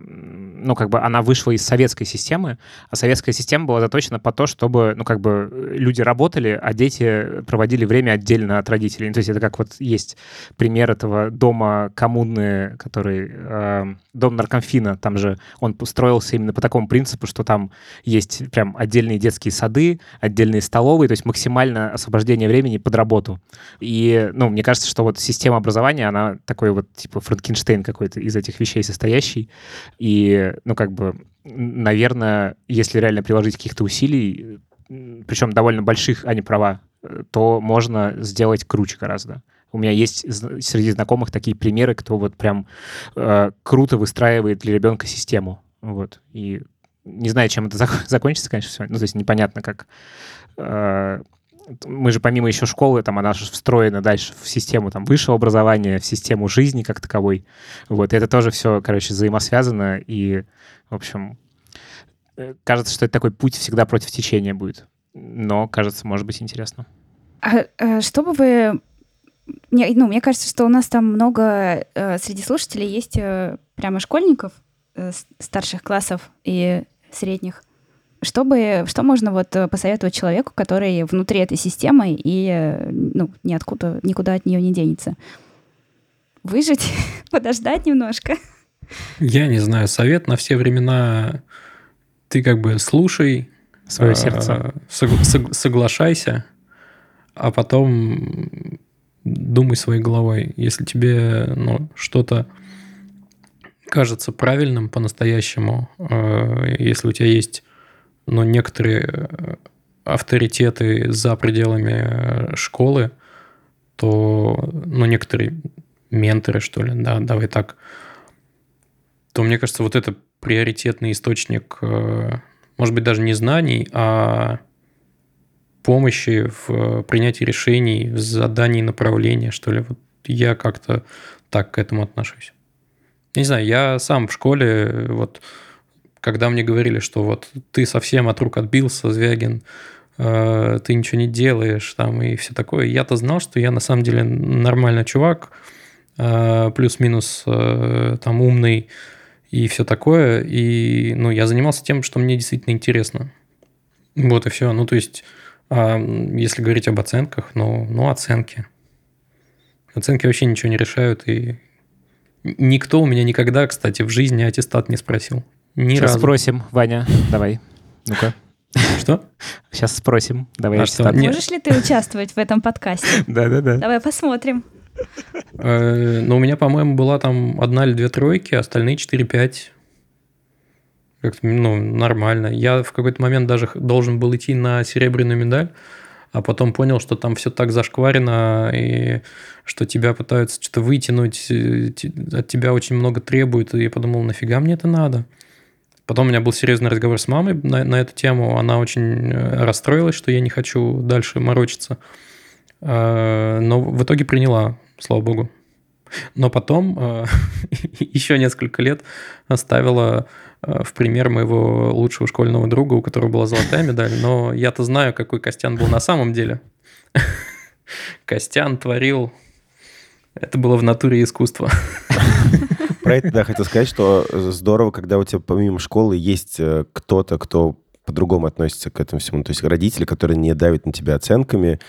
[SPEAKER 4] ну, как бы она вышла из советской системы, а советская система была заточена по то, чтобы, ну, как бы люди работали, а дети проводили время отдельно от родителей. Ну, то есть это как вот есть пример этого дома коммуны, который... Э, дом наркомфина, там же он строился именно по такому принципу, что там есть прям отдельные детские сады, отдельные столовые, то есть максимально освобождение времени под работу. И, ну, мне кажется, что вот система образования, она такой вот, типа, Франкенштейн какой-то из этих вещей состоящий. И, ну, как бы, наверное, если реально приложить каких-то усилий, причем довольно больших, а не права, то можно сделать круче гораздо. У меня есть среди знакомых такие примеры, кто вот прям э, круто выстраивает для ребенка систему. Вот. И не знаю, чем это зак- закончится, конечно, все. Ну, то есть непонятно, как... Э, мы же помимо еще школы, там она же встроена дальше в систему там высшего образования, в систему жизни как таковой. Вот, это тоже все, короче, взаимосвязано, и, в общем, э, кажется, что это такой путь всегда против течения будет. Но, кажется, может быть интересно.
[SPEAKER 3] А, а что бы вы мне, ну, мне кажется, что у нас там много э, среди слушателей есть э, прямо школьников э, старших классов и средних. Чтобы, что можно вот посоветовать человеку, который внутри этой системы и ну, ниоткуда, никуда от нее не денется? Выжить, подождать немножко.
[SPEAKER 1] Я не знаю, совет на все времена ты как бы слушай,
[SPEAKER 4] свое сердце,
[SPEAKER 1] сог, сог, соглашайся, а потом думай своей головой. Если тебе ну, что-то кажется правильным по-настоящему, э, если у тебя есть ну, некоторые э, авторитеты за пределами э, школы, то, ну, некоторые менторы, что ли, да, давай так, то, мне кажется, вот это приоритетный источник, может быть, даже не знаний, а помощи в принятии решений, в задании направления, что ли. Вот я как-то так к этому отношусь. Не знаю, я сам в школе, вот, когда мне говорили, что вот ты совсем от рук отбился, Звягин, э, ты ничего не делаешь, там, и все такое, я-то знал, что я на самом деле нормальный чувак, э, плюс-минус э, там умный и все такое, и, ну, я занимался тем, что мне действительно интересно. Вот и все. Ну, то есть а если говорить об оценках, ну, ну оценки. Оценки вообще ничего не решают, и никто у меня никогда, кстати, в жизни аттестат не спросил. Ни
[SPEAKER 4] Сейчас
[SPEAKER 1] разу.
[SPEAKER 4] спросим, Ваня, давай. Ну-ка.
[SPEAKER 1] Что?
[SPEAKER 4] Сейчас спросим. Давай
[SPEAKER 3] а что? Можешь ли ты участвовать в этом подкасте?
[SPEAKER 4] Да-да-да.
[SPEAKER 3] Давай посмотрим.
[SPEAKER 1] Э, ну, у меня, по-моему, была там одна или две тройки, остальные 4-5 как-то ну, нормально. Я в какой-то момент даже должен был идти на серебряную медаль, а потом понял, что там все так зашкварено, и что тебя пытаются что-то вытянуть, от тебя очень много требуют, и я подумал, нафига мне это надо? Потом у меня был серьезный разговор с мамой на, на эту тему, она очень э, расстроилась, что я не хочу дальше морочиться, э, но в итоге приняла, слава богу. Но потом еще несколько лет оставила Э, в пример моего лучшего школьного друга, у которого была золотая медаль, но я-то знаю, какой Костян был на самом деле. Костян творил... Это было в натуре искусство.
[SPEAKER 2] Про это, да, хотел сказать, что здорово, когда у тебя помимо школы есть э, кто-то, кто по-другому относится к этому всему. То есть родители, которые не давят на тебя оценками,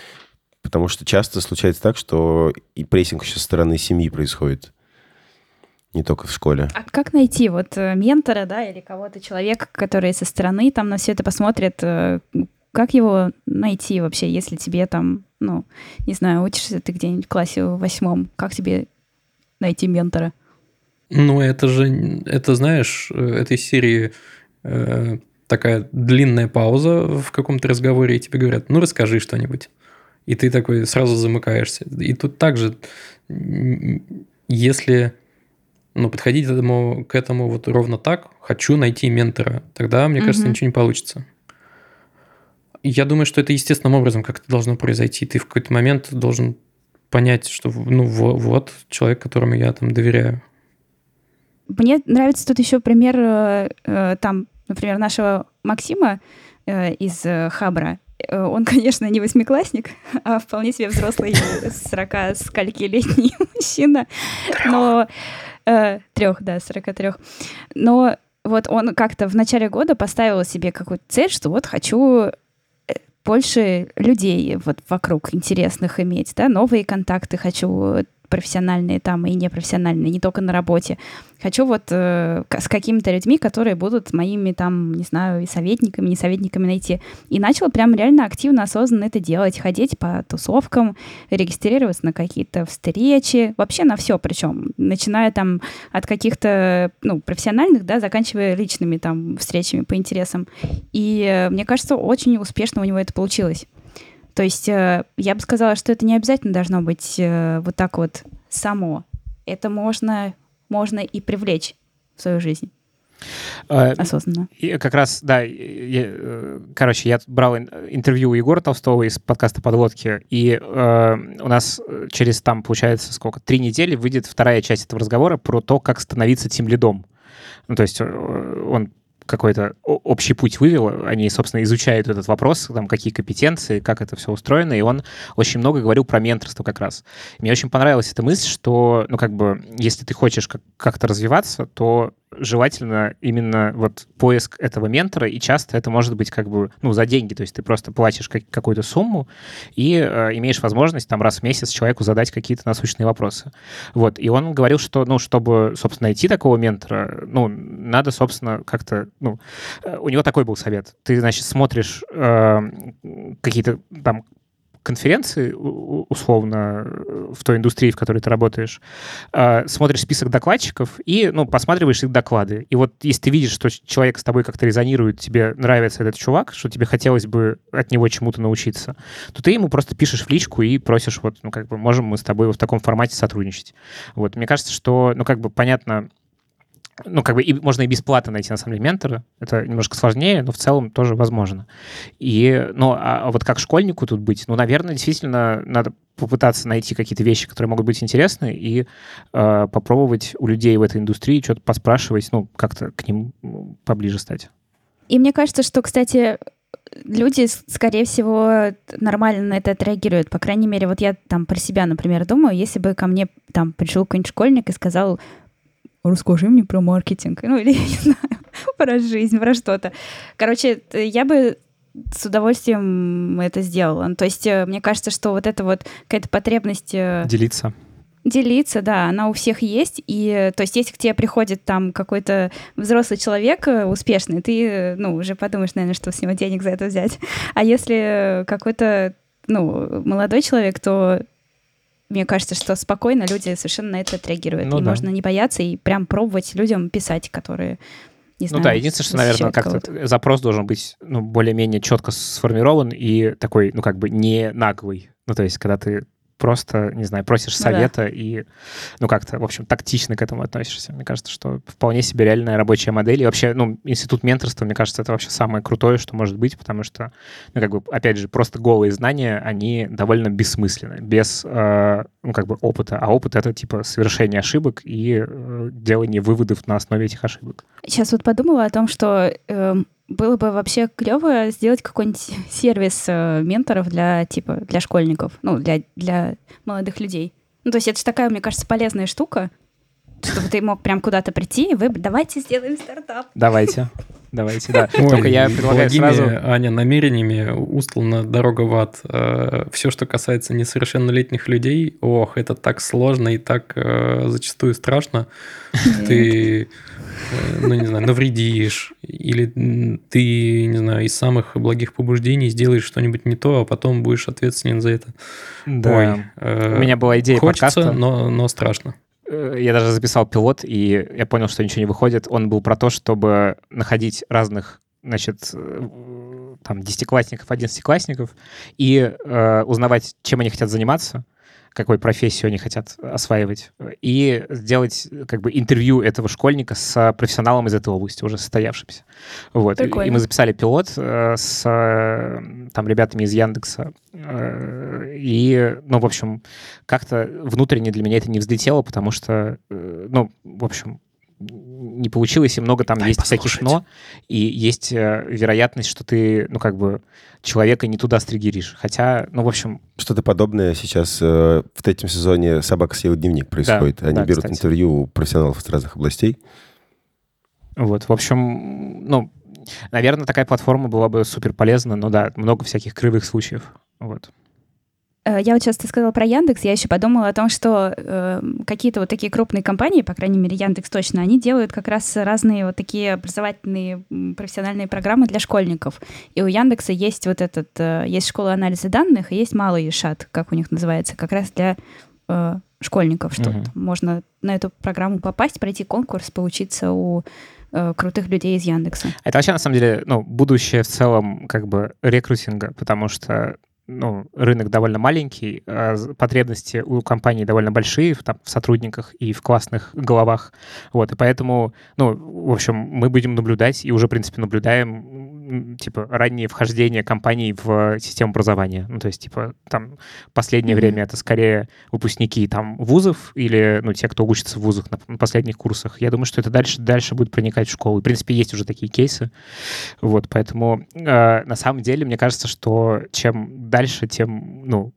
[SPEAKER 2] потому что часто случается так, что и прессинг еще со стороны семьи происходит не только в школе.
[SPEAKER 3] А как найти вот э, ментора, да, или кого-то, человека, который со стороны там на все это посмотрит, э, как его найти вообще, если тебе там, ну, не знаю, учишься ты где-нибудь в классе в восьмом, как тебе найти ментора?
[SPEAKER 1] Ну, это же, это, знаешь, э, этой серии э, такая длинная пауза в каком-то разговоре, и тебе говорят, ну, расскажи что-нибудь. И ты такой сразу замыкаешься. И тут также, если но подходить к этому, к этому вот ровно так, хочу найти ментора, тогда, мне кажется, угу. ничего не получится. Я думаю, что это естественным образом как это должно произойти. Ты в какой-то момент должен понять, что ну вот человек, которому я там доверяю.
[SPEAKER 3] Мне нравится тут еще пример э, э, там, например, нашего Максима э, из Хабра. Он, конечно, не восьмиклассник, а вполне себе взрослый 40 скольки летний мужчина. Но Э, трех, да, 43. Но вот он как-то в начале года поставил себе какую-то цель, что вот хочу э, больше людей вот вокруг интересных иметь, да, новые контакты хочу профессиональные там и непрофессиональные, не только на работе. Хочу вот э, с какими-то людьми, которые будут моими там, не знаю, и советниками, не советниками найти. И начала прям реально активно, осознанно это делать, ходить по тусовкам, регистрироваться на какие-то встречи, вообще на все причем, начиная там от каких-то, ну, профессиональных, да, заканчивая личными там встречами по интересам. И э, мне кажется, очень успешно у него это получилось. То есть э, я бы сказала, что это не обязательно должно быть э, вот так вот само. Это можно, можно и привлечь в свою жизнь. А, Осознанно.
[SPEAKER 4] И как раз, да, я, э, короче, я брал интервью у Егора Толстого из подкаста «Подводки», и э, у нас через там, получается, сколько, три недели выйдет вторая часть этого разговора про то, как становиться тем лидом. Ну, то есть он какой-то общий путь вывел, они, собственно, изучают этот вопрос, там, какие компетенции, как это все устроено, и он очень много говорил про менторство как раз. Мне очень понравилась эта мысль, что, ну, как бы, если ты хочешь как- как-то развиваться, то желательно именно вот поиск этого ментора, и часто это может быть как бы, ну, за деньги, то есть ты просто платишь как, какую-то сумму и э, имеешь возможность там раз в месяц человеку задать какие-то насущные вопросы. Вот, и он говорил, что, ну, чтобы, собственно, найти такого ментора, ну, надо, собственно, как-то, ну, э, у него такой был совет. Ты, значит, смотришь э, какие-то там конференции, условно, в той индустрии, в которой ты работаешь, а, смотришь список докладчиков и, ну, посматриваешь их доклады. И вот если ты видишь, что человек с тобой как-то резонирует, тебе нравится этот чувак, что тебе хотелось бы от него чему-то научиться, то ты ему просто пишешь в личку и просишь, вот, ну, как бы, можем мы с тобой в таком формате сотрудничать. Вот, мне кажется, что, ну, как бы, понятно, ну, как бы и, можно и бесплатно найти, на самом деле, ментора. Это немножко сложнее, но в целом тоже возможно. И, ну, а, вот как школьнику тут быть? Ну, наверное, действительно надо попытаться найти какие-то вещи, которые могут быть интересны, и э, попробовать у людей в этой индустрии что-то поспрашивать, ну, как-то к ним поближе стать.
[SPEAKER 3] И мне кажется, что, кстати, люди, скорее всего, нормально на это отреагируют. По крайней мере, вот я там про себя, например, думаю, если бы ко мне там пришел какой-нибудь школьник и сказал, расскажи мне про маркетинг, ну или, я не знаю, про жизнь, про что-то. Короче, я бы с удовольствием это сделала. Ну, то есть э, мне кажется, что вот эта вот какая-то потребность... Э,
[SPEAKER 4] делиться.
[SPEAKER 3] Делиться, да, она у всех есть. И то есть если к тебе приходит там какой-то взрослый человек э, успешный, ты, ну, уже подумаешь, наверное, что с него денег за это взять. А если какой-то, ну, молодой человек, то мне кажется, что спокойно люди совершенно на это отреагируют. Ну, и да. можно не бояться и прям пробовать людям писать, которые не
[SPEAKER 4] знаю, ну да, единственное, что, наверное, как-то запрос должен быть ну, более-менее четко сформирован и такой, ну, как бы не наглый. Ну, то есть, когда ты просто, не знаю, просишь ну, совета да. и, ну, как-то, в общем, тактично к этому относишься. Мне кажется, что вполне себе реальная рабочая модель. И вообще, ну, институт менторства, мне кажется, это вообще самое крутое, что может быть, потому что, ну, как бы, опять же, просто голые знания, они довольно бессмысленны, без, э, ну, как бы, опыта. А опыт — это, типа, совершение ошибок и э, делание выводов на основе этих ошибок.
[SPEAKER 3] Сейчас вот подумала о том, что э, было бы вообще клево сделать какой-нибудь сервис э, менторов для типа для школьников, ну для для молодых людей. Ну то есть это же такая, мне кажется, полезная штука, чтобы ты мог прям куда-то прийти и выбрать. Давайте сделаем стартап.
[SPEAKER 4] Давайте. Давайте, да. Ой, Только я предлагаю сразу...
[SPEAKER 1] Аня, намерениями устлана дорога в ад. Э, Все, что касается несовершеннолетних людей, ох, это так сложно и так э, зачастую страшно. Ты ну, не знаю, навредишь, или ты, не знаю, из самых благих побуждений сделаешь что-нибудь не то, а потом будешь ответственен за это.
[SPEAKER 4] Да. Ой, э, У меня была идея
[SPEAKER 1] хочется,
[SPEAKER 4] подкаста.
[SPEAKER 1] но, но страшно.
[SPEAKER 4] Э, я даже записал пилот, и я понял, что ничего не выходит. Он был про то, чтобы находить разных значит, там, десятиклассников, одиннадцатиклассников и э, узнавать, чем они хотят заниматься, какой профессию они хотят осваивать, и сделать как бы интервью этого школьника с профессионалом из этой области, уже состоявшимся. Вот. Прикольно. И мы записали пилот э, с там ребятами из Яндекса. Э, и, ну, в общем, как-то внутренне для меня это не взлетело, потому что, э, ну, в общем, не получилось, и много там Дай есть послушать. всяких «но», и есть э, вероятность, что ты, ну, как бы, человека не туда стригеришь. Хотя, ну, в общем...
[SPEAKER 2] Что-то подобное сейчас э, в третьем сезоне «Собака съела дневник» происходит. Да, Они да, берут кстати. интервью у профессионалов из разных областей.
[SPEAKER 4] Вот, в общем, ну, наверное, такая платформа была бы супер полезна, но да, много всяких кривых случаев. Вот.
[SPEAKER 3] Э, я вот сейчас ты сказала про Яндекс, я еще подумала о том, что э, какие-то вот такие крупные компании, по крайней мере Яндекс точно, они делают как раз разные вот такие образовательные профессиональные программы для школьников. И у Яндекса есть вот этот, э, есть школа анализа данных, и есть малый шат, как у них называется, как раз для э, школьников, что угу. можно на эту программу попасть, пройти конкурс, поучиться у э, крутых людей из Яндекса.
[SPEAKER 4] Это вообще, на самом деле, ну, будущее в целом как бы рекрутинга, потому что ну, рынок довольно маленький, а потребности у компании довольно большие в, там, в сотрудниках и в классных головах. Вот, и поэтому, ну, в общем, мы будем наблюдать и уже, в принципе, наблюдаем типа, раннее вхождение компаний в систему образования. Ну, то есть, типа, там, последнее mm-hmm. время это скорее выпускники там вузов или, ну, те, кто учится в вузах на последних курсах. Я думаю, что это дальше, дальше будет проникать в школу. В принципе, есть уже такие кейсы. Вот, поэтому э, на самом деле, мне кажется, что чем дальше, тем, ну,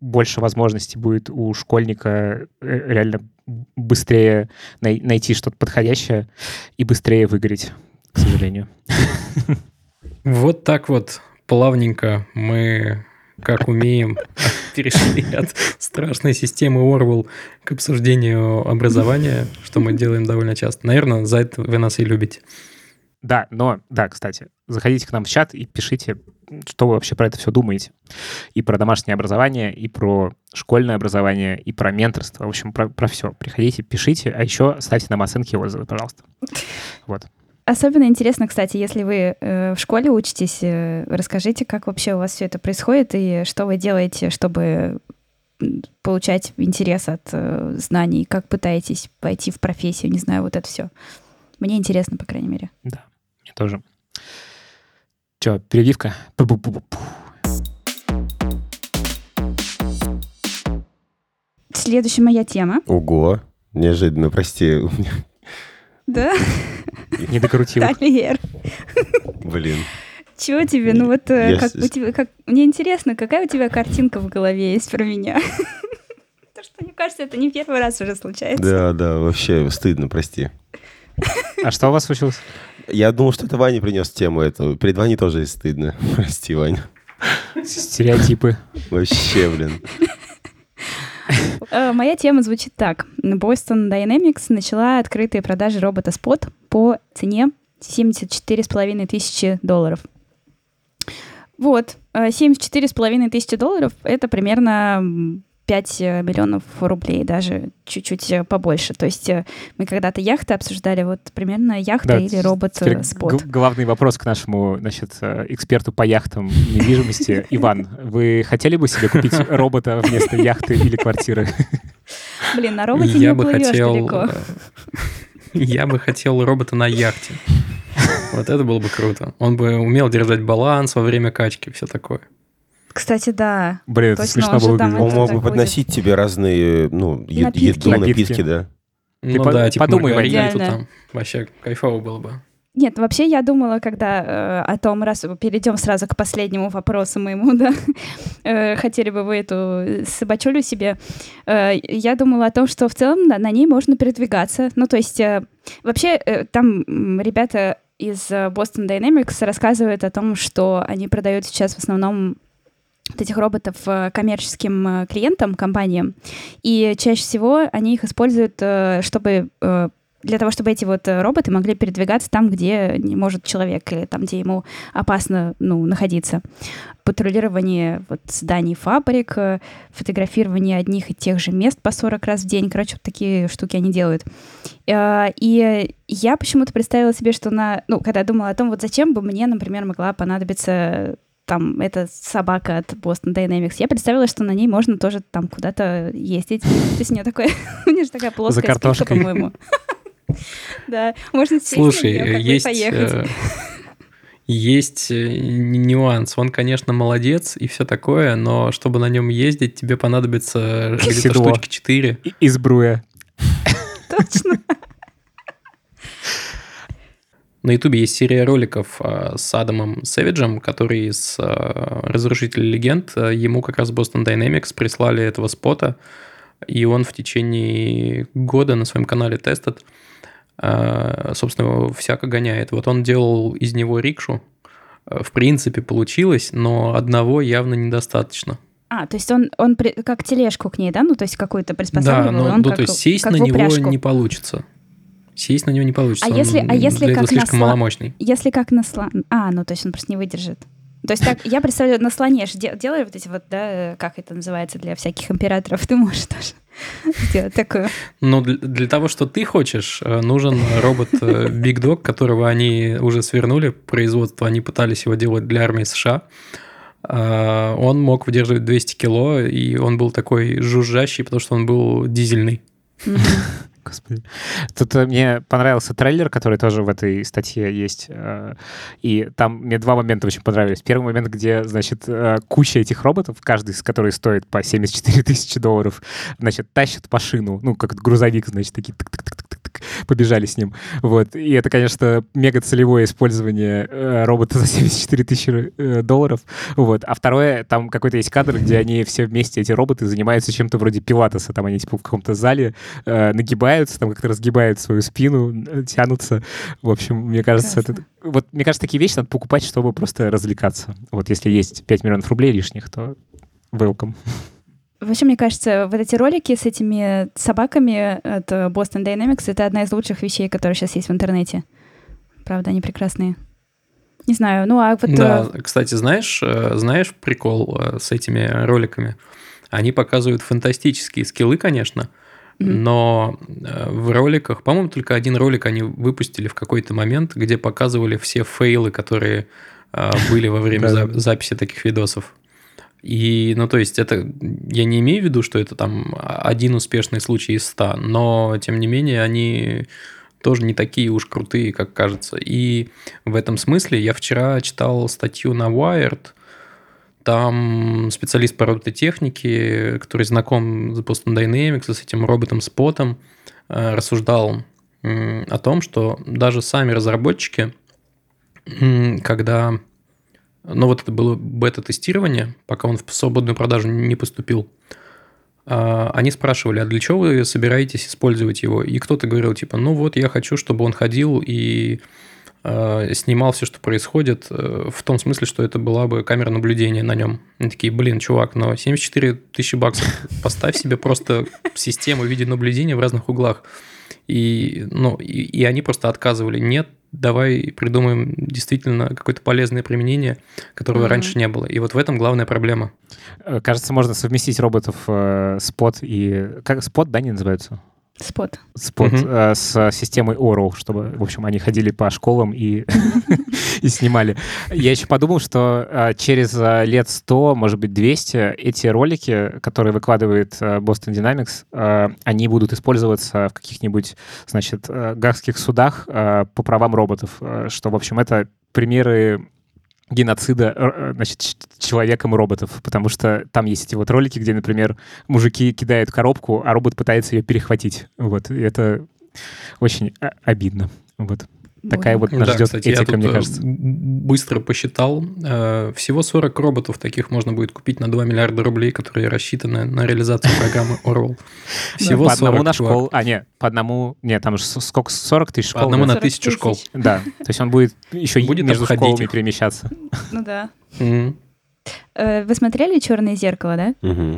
[SPEAKER 4] больше возможностей будет у школьника э, реально быстрее най- найти что-то подходящее и быстрее выгореть, к сожалению.
[SPEAKER 1] Вот так вот плавненько мы, как умеем, перешли от страшной системы Орвел к обсуждению образования, что мы делаем довольно часто. Наверное, за это вы нас и любите.
[SPEAKER 4] Да, но, да, кстати, заходите к нам в чат и пишите, что вы вообще про это все думаете. И про домашнее образование, и про школьное образование, и про менторство. В общем, про, про все. Приходите, пишите, а еще ставьте нам оценки и отзывы, пожалуйста. Вот.
[SPEAKER 3] Особенно интересно, кстати, если вы э, в школе учитесь, э, расскажите, как вообще у вас все это происходит и что вы делаете, чтобы получать интерес от э, знаний, как пытаетесь пойти в профессию, не знаю, вот это все. Мне интересно, по крайней мере.
[SPEAKER 4] Да, мне тоже. Че, перебивка?
[SPEAKER 3] Следующая моя тема.
[SPEAKER 2] Ого, неожиданно, прости.
[SPEAKER 3] Да?
[SPEAKER 4] Не докрутил.
[SPEAKER 3] Талер.
[SPEAKER 2] Блин.
[SPEAKER 3] Чего тебе? Ну вот, э, как у тебя, как... мне интересно, какая у тебя картинка в голове есть про меня? То, что, мне кажется, это не первый раз уже случается.
[SPEAKER 2] Да, да, вообще стыдно, прости.
[SPEAKER 4] А что у вас случилось?
[SPEAKER 2] Я думал, что это Ваня принес тему эту. Перед Ваней тоже стыдно. Прости, Ваня.
[SPEAKER 4] Стереотипы.
[SPEAKER 2] Вообще, блин.
[SPEAKER 3] Э, моя тема звучит так. Boston Dynamics начала открытые продажи робота Spot по цене 74,5 тысячи долларов. Вот, 74,5 э, тысячи долларов — это примерно 5 э, миллионов рублей, даже чуть-чуть э, побольше. То есть э, мы когда-то яхты обсуждали, вот примерно яхта да, или робот-спот.
[SPEAKER 4] Главный вопрос к нашему значит, эксперту по яхтам недвижимости. Иван, вы хотели бы себе купить робота вместо яхты или квартиры?
[SPEAKER 3] Блин, на роботе не уплывешь далеко.
[SPEAKER 1] Я бы хотел робота на яхте. Вот это было бы круто. Он бы умел держать баланс во время качки, все такое.
[SPEAKER 3] Кстати, да.
[SPEAKER 4] Блин, это смешно было.
[SPEAKER 2] Он мог бы подносить тебе разные, ну,
[SPEAKER 3] напитки.
[SPEAKER 2] еду, напитки, да.
[SPEAKER 1] Ну Ты да, типа подумай, маргариту там. Вообще кайфово было бы.
[SPEAKER 3] Нет, вообще я думала, когда э, о том, раз перейдем сразу к последнему вопросу моему, да, э, хотели бы вы эту собачулю себе, э, я думала о том, что в целом да, на ней можно передвигаться. Ну, то есть э, вообще э, там ребята из э, Boston Dynamics рассказывают о том, что они продают сейчас в основном вот этих роботов э, коммерческим э, клиентам, компаниям. И чаще всего они их используют, э, чтобы для того, чтобы эти вот роботы могли передвигаться там, где не может человек, или там, где ему опасно ну, находиться. Патрулирование вот, зданий фабрик, фотографирование одних и тех же мест по 40 раз в день. Короче, вот такие штуки они делают. И я почему-то представила себе, что на... Ну, когда думала о том, вот зачем бы мне, например, могла понадобиться там, это собака от Boston Dynamics. Я представила, что на ней можно тоже там куда-то ездить. То есть у нее такое, у нее же такая плоская спинка, по-моему. Да, можно сесть
[SPEAKER 1] Слушай, есть, э, есть э, нюанс. Он, конечно, молодец и все такое, но чтобы на нем ездить, тебе понадобится где-то штучки 4.
[SPEAKER 4] Из бруя.
[SPEAKER 3] Точно.
[SPEAKER 1] На Ютубе есть серия роликов а, с Адамом Сэвиджем, который из а, «Разрушителя легенд». Ему как раз Boston Dynamics прислали этого спота, и он в течение года на своем канале тестит, а, собственно, всяко гоняет. Вот он делал из него рикшу, в принципе, получилось, но одного явно недостаточно.
[SPEAKER 3] А, то есть он, он при, как тележку к ней, да? Ну, то есть какую-то приспосабливал?
[SPEAKER 1] Да, но,
[SPEAKER 3] он
[SPEAKER 1] ну,
[SPEAKER 3] как,
[SPEAKER 1] то есть сесть на него не получится. Сесть на него не получится.
[SPEAKER 3] А если, а если
[SPEAKER 1] для
[SPEAKER 3] как
[SPEAKER 1] слишком
[SPEAKER 3] на
[SPEAKER 1] маломощный.
[SPEAKER 3] Если как на слон... А, ну то есть он просто не выдержит. То есть так, я представляю, на слоне же делали вот эти вот, да, как это называется для всяких императоров, ты можешь тоже сделать такое.
[SPEAKER 1] Ну, для, для того, что ты хочешь, э, нужен робот э, Big Dog, которого они уже свернули производство, они пытались его делать для армии США. А, он мог выдерживать 200 кило, и он был такой жужжащий, потому что он был дизельный.
[SPEAKER 4] Господи. Тут э, мне понравился трейлер, который тоже в этой статье есть. Э, и там мне два момента очень понравились. Первый момент, где, значит, э, куча этих роботов, каждый из которых стоит по 74 тысячи долларов, значит, тащат машину, ну, как грузовик, значит, такие побежали с ним. Вот. И это, конечно, мега целевое использование робота за 74 тысячи долларов. Вот. А второе, там какой-то есть кадр, где они все вместе, эти роботы, занимаются чем-то вроде пилатеса. Там они типа в каком-то зале э, нагибаются, там как-то разгибают свою спину, э, тянутся. В общем, мне кажется, это... Вот, мне кажется, такие вещи надо покупать, чтобы просто развлекаться. Вот если есть 5 миллионов рублей лишних, то welcome.
[SPEAKER 3] Вообще, мне кажется, вот эти ролики с этими собаками от Boston Dynamics — это одна из лучших вещей, которые сейчас есть в интернете. Правда, они прекрасные. Не знаю, ну а вот...
[SPEAKER 1] Да, э, кстати, знаешь, э, знаешь прикол э, с этими роликами? Они показывают фантастические скиллы, конечно. Но в роликах, по-моему, только один ролик они выпустили в какой-то момент, где показывали все фейлы, которые были во время записи таких видосов. И, ну, то есть, это я не имею в виду, что это там один успешный случай из ста, но, тем не менее, они тоже не такие уж крутые, как кажется. И в этом смысле я вчера читал статью на Wired, там специалист по робототехнике, который знаком с Boston Dynamics, с этим роботом Спотом, э, рассуждал о том, что даже сами разработчики, когда но вот это было бета-тестирование, пока он в свободную продажу не поступил. А, они спрашивали, а для чего вы собираетесь использовать его? И кто-то говорил, типа, ну вот я хочу, чтобы он ходил и снимал все, что происходит, э, в том смысле, что это была бы камера наблюдения на нем. Они такие, блин, чувак, но 74 тысячи баксов, поставь себе просто систему видеонаблюдения в разных углах. И, ну, и, и они просто отказывали. Нет, давай придумаем действительно какое-то полезное применение, которого mm-hmm. раньше не было. И вот в этом главная проблема.
[SPEAKER 4] Э, кажется, можно совместить роботов э, спот и... Как спот, да, они называются?
[SPEAKER 3] Спот.
[SPEAKER 4] Спот угу. э, с системой Oral, чтобы, в общем, они ходили по школам и, и снимали. Я еще подумал, что э, через э, лет 100, может быть, 200, эти ролики, которые выкладывает э, Boston Dynamics, э, они будут использоваться в каких-нибудь, значит, э, гагских судах э, по правам роботов, э, что, в общем, это примеры геноцида э, значит, человеком и роботов, потому что там есть эти вот ролики, где, например, мужики кидают коробку, а робот пытается ее перехватить. Вот, и это очень обидно. Вот. Такая вот нас да, ждет кстати, этика, мне кажется.
[SPEAKER 1] быстро посчитал. Э, всего 40 роботов таких можно будет купить на 2 миллиарда рублей, которые рассчитаны на реализацию программы Орвел.
[SPEAKER 4] Всего По одному на школу. А, нет, по одному... Нет, там же сколько? 40 тысяч школ?
[SPEAKER 1] По одному на тысячу школ.
[SPEAKER 4] Да, то есть он будет еще будет между школами перемещаться.
[SPEAKER 3] Ну да. Э, вы смотрели «Черное зеркало», да?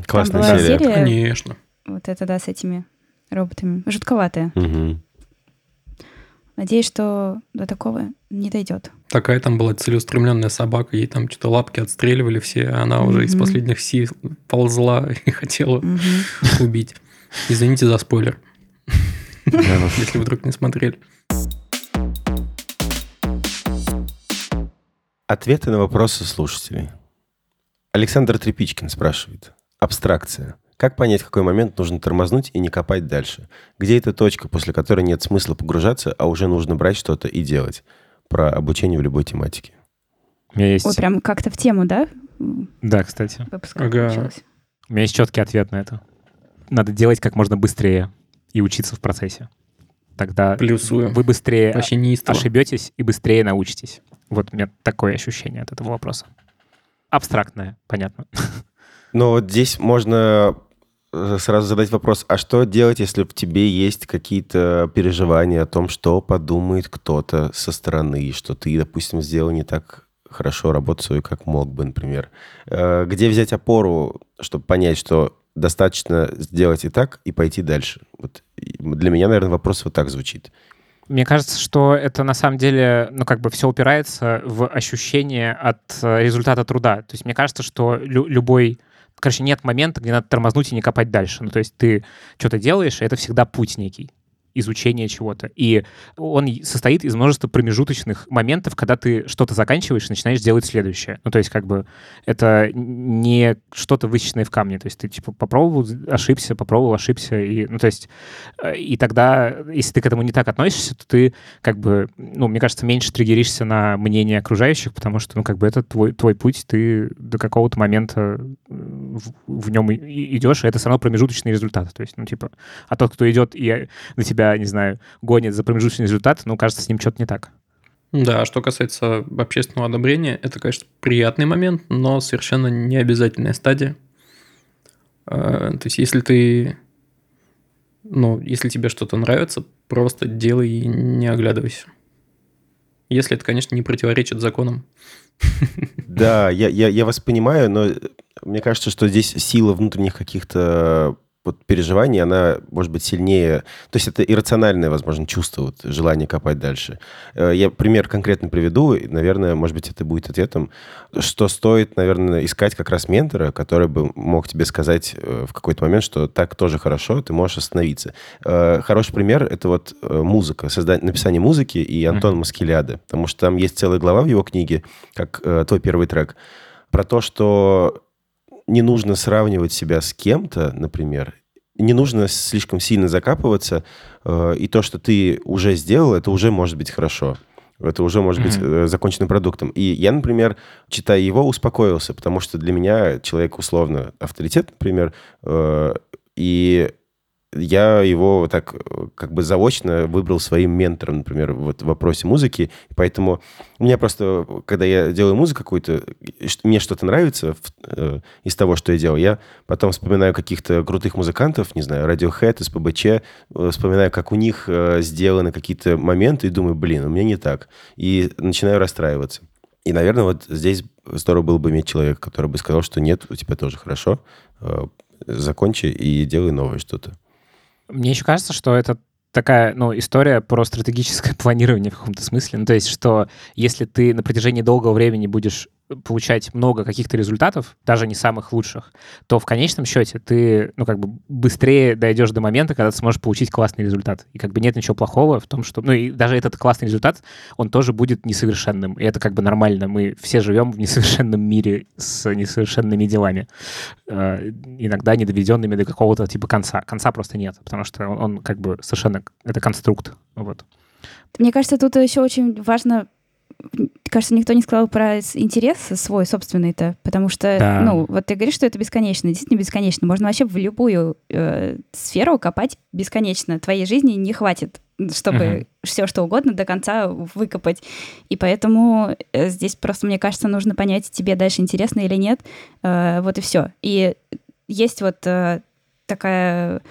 [SPEAKER 2] Классная серия.
[SPEAKER 1] Конечно.
[SPEAKER 3] Вот это, да, с этими роботами. Жутковатая. Надеюсь, что до такого не дойдет.
[SPEAKER 1] Такая там была целеустремленная собака, ей там что-то лапки отстреливали все, а она mm-hmm. уже из последних сил ползла и хотела mm-hmm. убить. Извините за спойлер, если вдруг не смотрели.
[SPEAKER 2] Ответы на вопросы слушателей. Александр Трепичкин спрашивает. Абстракция. Как понять, в какой момент нужно тормознуть и не копать дальше? Где эта точка, после которой нет смысла погружаться, а уже нужно брать что-то и делать? Про обучение в любой тематике.
[SPEAKER 4] У меня есть...
[SPEAKER 3] Ой, прям как-то в тему, да?
[SPEAKER 4] Да, кстати. Ага. У меня есть четкий ответ на это. Надо делать как можно быстрее и учиться в процессе. Тогда
[SPEAKER 1] Плюсую.
[SPEAKER 4] вы быстрее ошибетесь и быстрее научитесь. Вот у меня такое ощущение от этого вопроса. Абстрактное, понятно.
[SPEAKER 2] Но вот здесь можно сразу задать вопрос, а что делать, если в тебе есть какие-то переживания о том, что подумает кто-то со стороны, что ты, допустим, сделал не так хорошо работу свою, как мог бы, например. Э, где взять опору, чтобы понять, что достаточно сделать и так, и пойти дальше? Вот для меня, наверное, вопрос вот так звучит.
[SPEAKER 4] Мне кажется, что это на самом деле, ну, как бы все упирается в ощущение от э, результата труда. То есть мне кажется, что лю- любой короче, нет момента, где надо тормознуть и не копать дальше. Ну, то есть ты что-то делаешь, и это всегда путь некий изучения чего-то. И он состоит из множества промежуточных моментов, когда ты что-то заканчиваешь и начинаешь делать следующее. Ну, то есть, как бы, это не что-то высеченное в камне. То есть, ты, типа, попробовал, ошибся, попробовал, ошибся. И, ну, то есть, э, и тогда, если ты к этому не так относишься, то ты, как бы, ну, мне кажется, меньше триггеришься на мнение окружающих, потому что, ну, как бы, это твой, твой путь, ты до какого-то момента в, в нем идешь, и это все равно промежуточный результат. То есть, ну, типа, а тот, кто идет и на тебя не знаю, гонит за промежуточный результат, ну, кажется, с ним что-то не так.
[SPEAKER 1] Да, что касается общественного одобрения, это, конечно, приятный момент, но совершенно не обязательная стадия. А, то есть, если ты, ну, если тебе что-то нравится, просто делай и не оглядывайся. Если это, конечно, не противоречит законам.
[SPEAKER 2] Да, я, я, я вас понимаю, но мне кажется, что здесь сила внутренних каких-то вот переживание, она может быть сильнее... То есть это иррациональное, возможно, чувство, вот, желание копать дальше. Э, я пример конкретно приведу, и, наверное, может быть, это будет ответом, что стоит, наверное, искать как раз ментора, который бы мог тебе сказать э, в какой-то момент, что так тоже хорошо, ты можешь остановиться. Э, хороший пример — это вот музыка, создание, написание музыки и Антон Маскеляды, потому что там есть целая глава в его книге, как твой первый трек, про то, что не нужно сравнивать себя с кем-то, например, не нужно слишком сильно закапываться, э, и то, что ты уже сделал, это уже может быть хорошо. Это уже может mm-hmm. быть э, законченным продуктом. И я, например, читая его, успокоился, потому что для меня человек условно авторитет, например, э, и я его так как бы заочно выбрал своим ментором, например, вот в вопросе музыки. Поэтому у меня просто, когда я делаю музыку какую-то, мне что-то нравится в, э, из того, что я делал, я потом вспоминаю каких-то крутых музыкантов, не знаю, Radiohead, СПБЧ, э, вспоминаю, как у них э, сделаны какие-то моменты, и думаю, блин, у меня не так. И начинаю расстраиваться. И, наверное, вот здесь здорово было бы иметь человека, который бы сказал, что нет, у тебя тоже хорошо, э, закончи и делай новое что-то.
[SPEAKER 4] Мне еще кажется, что это такая, ну, история про стратегическое планирование в каком-то смысле. Ну, то есть, что если ты на протяжении долгого времени будешь получать много каких-то результатов, даже не самых лучших, то в конечном счете ты, ну, как бы быстрее дойдешь до момента, когда ты сможешь получить классный результат. И как бы нет ничего плохого в том, что... Ну, и даже этот классный результат, он тоже будет несовершенным. И это как бы нормально. Мы все живем в несовершенном мире с несовершенными делами. Э, иногда не доведенными до какого-то типа конца. Конца просто нет, потому что он, он как бы совершенно... Это конструкт. Вот.
[SPEAKER 3] Мне кажется, тут еще очень важно кажется, никто не сказал про интерес свой собственный-то, потому что, да. ну, вот ты говоришь, что это бесконечно, действительно бесконечно. Можно вообще в любую э, сферу копать бесконечно. Твоей жизни не хватит, чтобы uh-huh. все что угодно до конца выкопать. И поэтому э, здесь просто, мне кажется, нужно понять, тебе дальше интересно или нет. Э, вот и все. И есть вот э, такая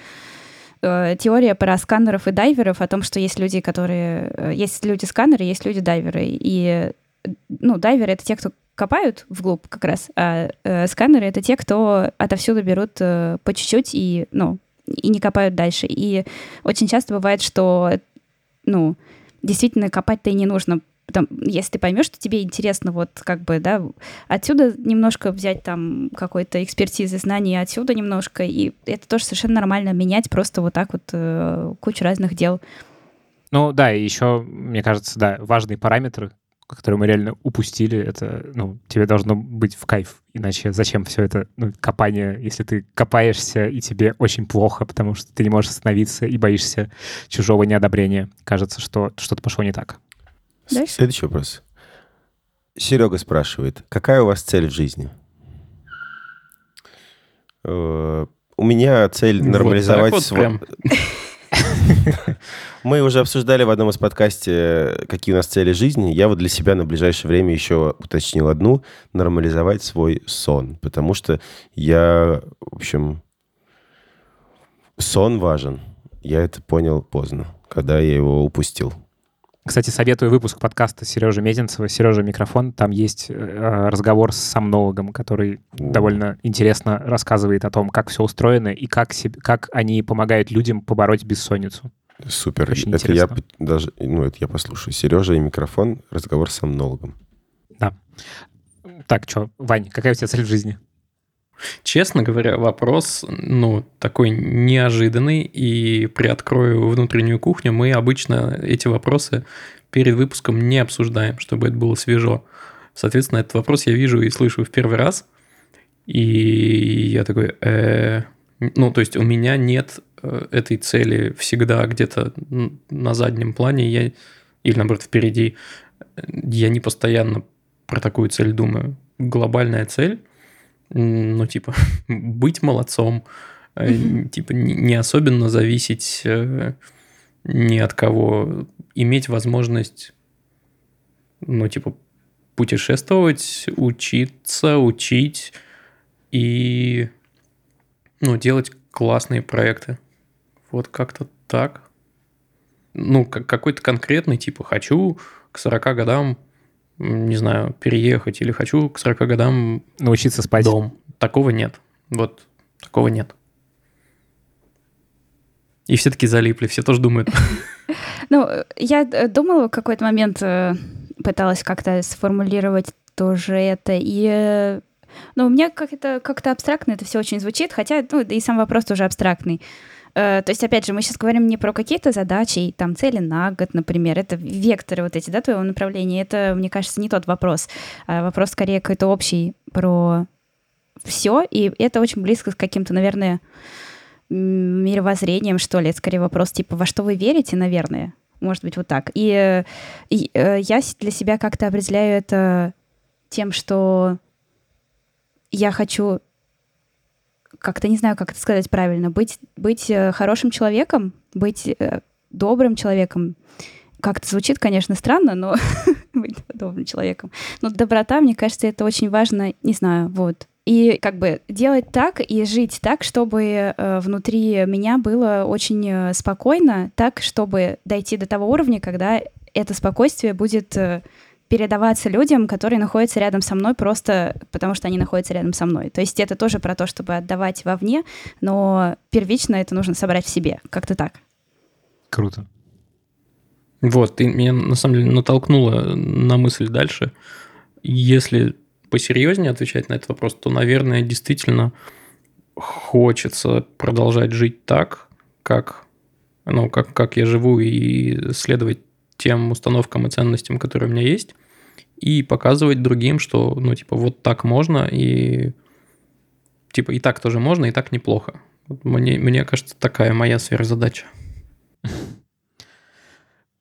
[SPEAKER 3] э, теория про сканеров и дайверов о том, что есть люди, которые... Э, есть люди-сканеры, есть люди-дайверы. И, ну, дайверы — это те, кто копают вглубь как раз, а э, сканеры — это те, кто отовсюду берут э, по чуть-чуть и, ну, и не копают дальше. И очень часто бывает, что, ну, действительно копать-то и не нужно, Потом, если ты поймешь, что тебе интересно, вот как бы, да, отсюда немножко взять там какой-то экспертизы, знаний, отсюда немножко, и это тоже совершенно нормально, менять просто вот так вот э, кучу разных дел.
[SPEAKER 4] Ну да, и еще, мне кажется, да, важный параметр, который мы реально упустили, это, ну, тебе должно быть в кайф. Иначе зачем все это, ну, копание, если ты копаешься, и тебе очень плохо, потому что ты не можешь остановиться и боишься чужого неодобрения. Кажется, что что-то пошло не так.
[SPEAKER 2] Дальше? Следующий вопрос. Серега спрашивает, какая у вас цель в жизни? Э, у меня цель нормализовать... Вот св... Мы уже обсуждали в одном из подкасте, какие у нас цели жизни. Я вот для себя на ближайшее время еще уточнил одну. Нормализовать свой сон. Потому что я, в общем... Сон важен. Я это понял поздно, когда я его упустил.
[SPEAKER 4] Кстати, советую выпуск подкаста Сережи Мезенцева «Сережа микрофон». Там есть э, разговор с сомнологом, который довольно интересно рассказывает о том, как все устроено и как, себе, как они помогают людям побороть бессонницу.
[SPEAKER 2] Супер. Очень это интересно. я даже, ну, это я послушаю. Сережа и микрофон, разговор с сомнологом.
[SPEAKER 4] Да. Так, что, Вань, какая у тебя цель в жизни?
[SPEAKER 1] Честно говоря, вопрос, ну, такой неожиданный, и приоткрою внутреннюю кухню, мы обычно эти вопросы перед выпуском не обсуждаем, чтобы это было свежо. Соответственно, этот вопрос я вижу и слышу в первый раз, и я такой, э, ну, то есть у меня нет э, этой цели всегда где-то на заднем плане, я, или наоборот впереди, я не постоянно про такую цель думаю. Глобальная цель ну, типа, быть молодцом, mm-hmm. типа, не особенно зависеть, э, ни от кого, иметь возможность, ну, типа, путешествовать, учиться, учить и, ну, делать классные проекты. Вот как-то так. Ну, как какой-то конкретный, типа, хочу к 40 годам, не знаю, переехать, или хочу к 40 годам...
[SPEAKER 4] Научиться спать.
[SPEAKER 1] Дом. Такого нет. Вот, такого нет. И все таки залипли, все тоже думают.
[SPEAKER 3] Ну, я э, думала в какой-то момент, э, пыталась как-то сформулировать тоже это, и э, ну, у меня как-то как абстрактно это все очень звучит, хотя, ну, и сам вопрос тоже абстрактный. То есть, опять же, мы сейчас говорим не про какие-то задачи, там, цели на год, например, это векторы вот эти, да, твоего направления, это, мне кажется, не тот вопрос. А вопрос скорее какой-то общий про все, и это очень близко с каким-то, наверное, мировоззрением, что ли. Это скорее вопрос, типа, во что вы верите, наверное. Может быть, вот так. И, и э, я для себя как-то определяю это тем, что я хочу как-то не знаю, как это сказать правильно, быть, быть э, хорошим человеком, быть э, добрым человеком. Как-то звучит, конечно, странно, но быть добрым человеком. Но доброта, мне кажется, это очень важно, не знаю, вот. И как бы делать так и жить так, чтобы э, внутри меня было очень э, спокойно, так, чтобы дойти до того уровня, когда это спокойствие будет э, передаваться людям, которые находятся рядом со мной просто потому, что они находятся рядом со мной. То есть это тоже про то, чтобы отдавать вовне, но первично это нужно собрать в себе. Как-то так.
[SPEAKER 4] Круто.
[SPEAKER 1] Вот, ты меня на самом деле натолкнула на мысль дальше. Если посерьезнее отвечать на этот вопрос, то, наверное, действительно хочется продолжать жить так, как, ну, как, как я живу, и следовать тем установкам и ценностям, которые у меня есть, и показывать другим, что, ну, типа, вот так можно, и типа и так тоже можно, и так неплохо. Мне, мне кажется, такая моя сверхзадача.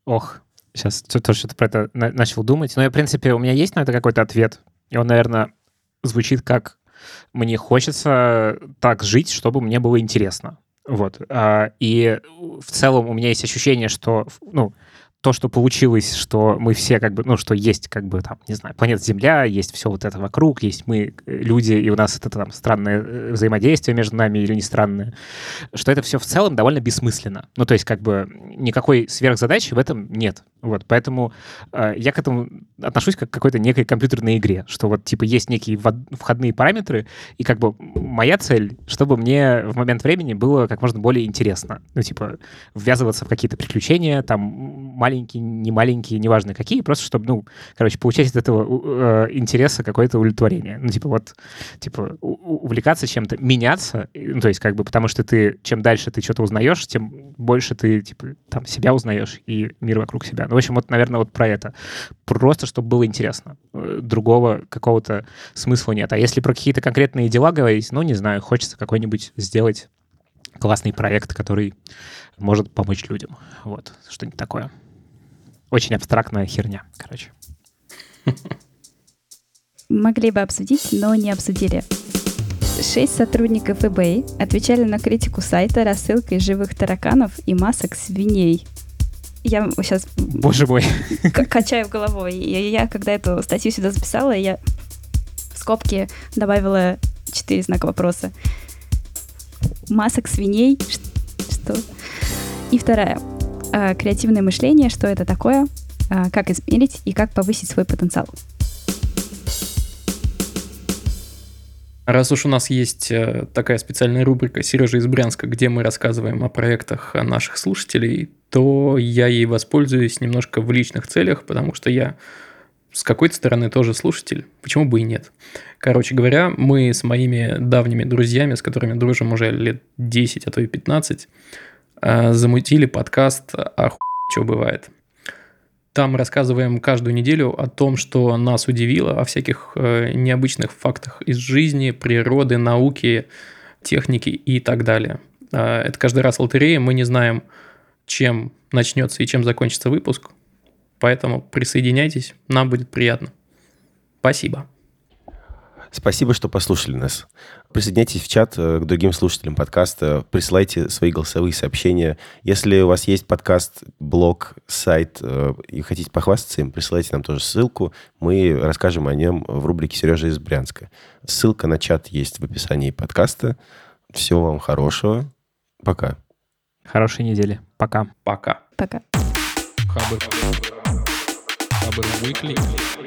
[SPEAKER 4] Ох, сейчас тоже что-то про это начал думать. Но, я, в принципе, у меня есть на это какой-то ответ. И он, наверное, звучит как «мне хочется так жить, чтобы мне было интересно». Вот. А, и в целом у меня есть ощущение, что, ну, то, что получилось, что мы все как бы, ну, что есть как бы там, не знаю, планета Земля, есть все вот это вокруг, есть мы, э, люди, и у нас это там странное э, взаимодействие между нами или не странное, что это все в целом довольно бессмысленно. Ну, то есть как бы никакой сверхзадачи в этом нет. Вот, поэтому э, я к этому отношусь как к какой-то некой компьютерной игре, что вот типа есть некие входные параметры, и как бы моя цель, чтобы мне в момент времени было как можно более интересно. Ну, типа, ввязываться в какие-то приключения, там, маленькие, не маленькие, неважно какие, просто чтобы, ну, короче, получать от этого э, интереса какое-то удовлетворение. Ну, типа, вот, типа, увлекаться чем-то, меняться, ну, то есть, как бы, потому что ты, чем дальше ты что-то узнаешь, тем больше ты, типа, там, себя узнаешь и мир вокруг себя. Ну, в общем, вот, наверное, вот про это. Просто, чтобы было интересно. Э, другого какого-то смысла нет. А если про какие-то конкретные дела говорить, ну, не знаю, хочется какой-нибудь сделать классный проект, который может помочь людям. Вот, что-нибудь такое. Очень абстрактная херня, короче.
[SPEAKER 3] Могли бы обсудить, но не обсудили. Шесть сотрудников eBay отвечали на критику сайта рассылкой живых тараканов и масок свиней я сейчас...
[SPEAKER 4] Боже мой.
[SPEAKER 3] Качаю головой. И я, когда эту статью сюда записала, я в скобки добавила четыре знака вопроса. Масок свиней? Что? И вторая. А, креативное мышление. Что это такое? А, как измерить и как повысить свой потенциал?
[SPEAKER 1] Раз уж у нас есть э, такая специальная рубрика «Сережа из Брянска», где мы рассказываем о проектах наших слушателей, то я ей воспользуюсь немножко в личных целях, потому что я с какой-то стороны тоже слушатель, почему бы и нет. Короче говоря, мы с моими давними друзьями, с которыми дружим уже лет 10, а то и 15, э, замутили подкаст «А что бывает?». Там рассказываем каждую неделю о том, что нас удивило, о всяких э, необычных фактах из жизни, природы, науки, техники и так далее. Э, это каждый раз лотерея, мы не знаем, чем начнется и чем закончится выпуск, поэтому присоединяйтесь, нам будет приятно. Спасибо.
[SPEAKER 2] Спасибо, что послушали нас. Присоединяйтесь в чат э, к другим слушателям подкаста, присылайте свои голосовые сообщения. Если у вас есть подкаст, блог, сайт э, и хотите похвастаться им, присылайте нам тоже ссылку. Мы расскажем о нем в рубрике «Сережа из Брянска». Ссылка на чат есть в описании подкаста. Всего вам хорошего. Пока.
[SPEAKER 4] Хорошей недели. Пока.
[SPEAKER 1] Пока.
[SPEAKER 3] Пока.
[SPEAKER 1] Хабр. Хабр Weekly.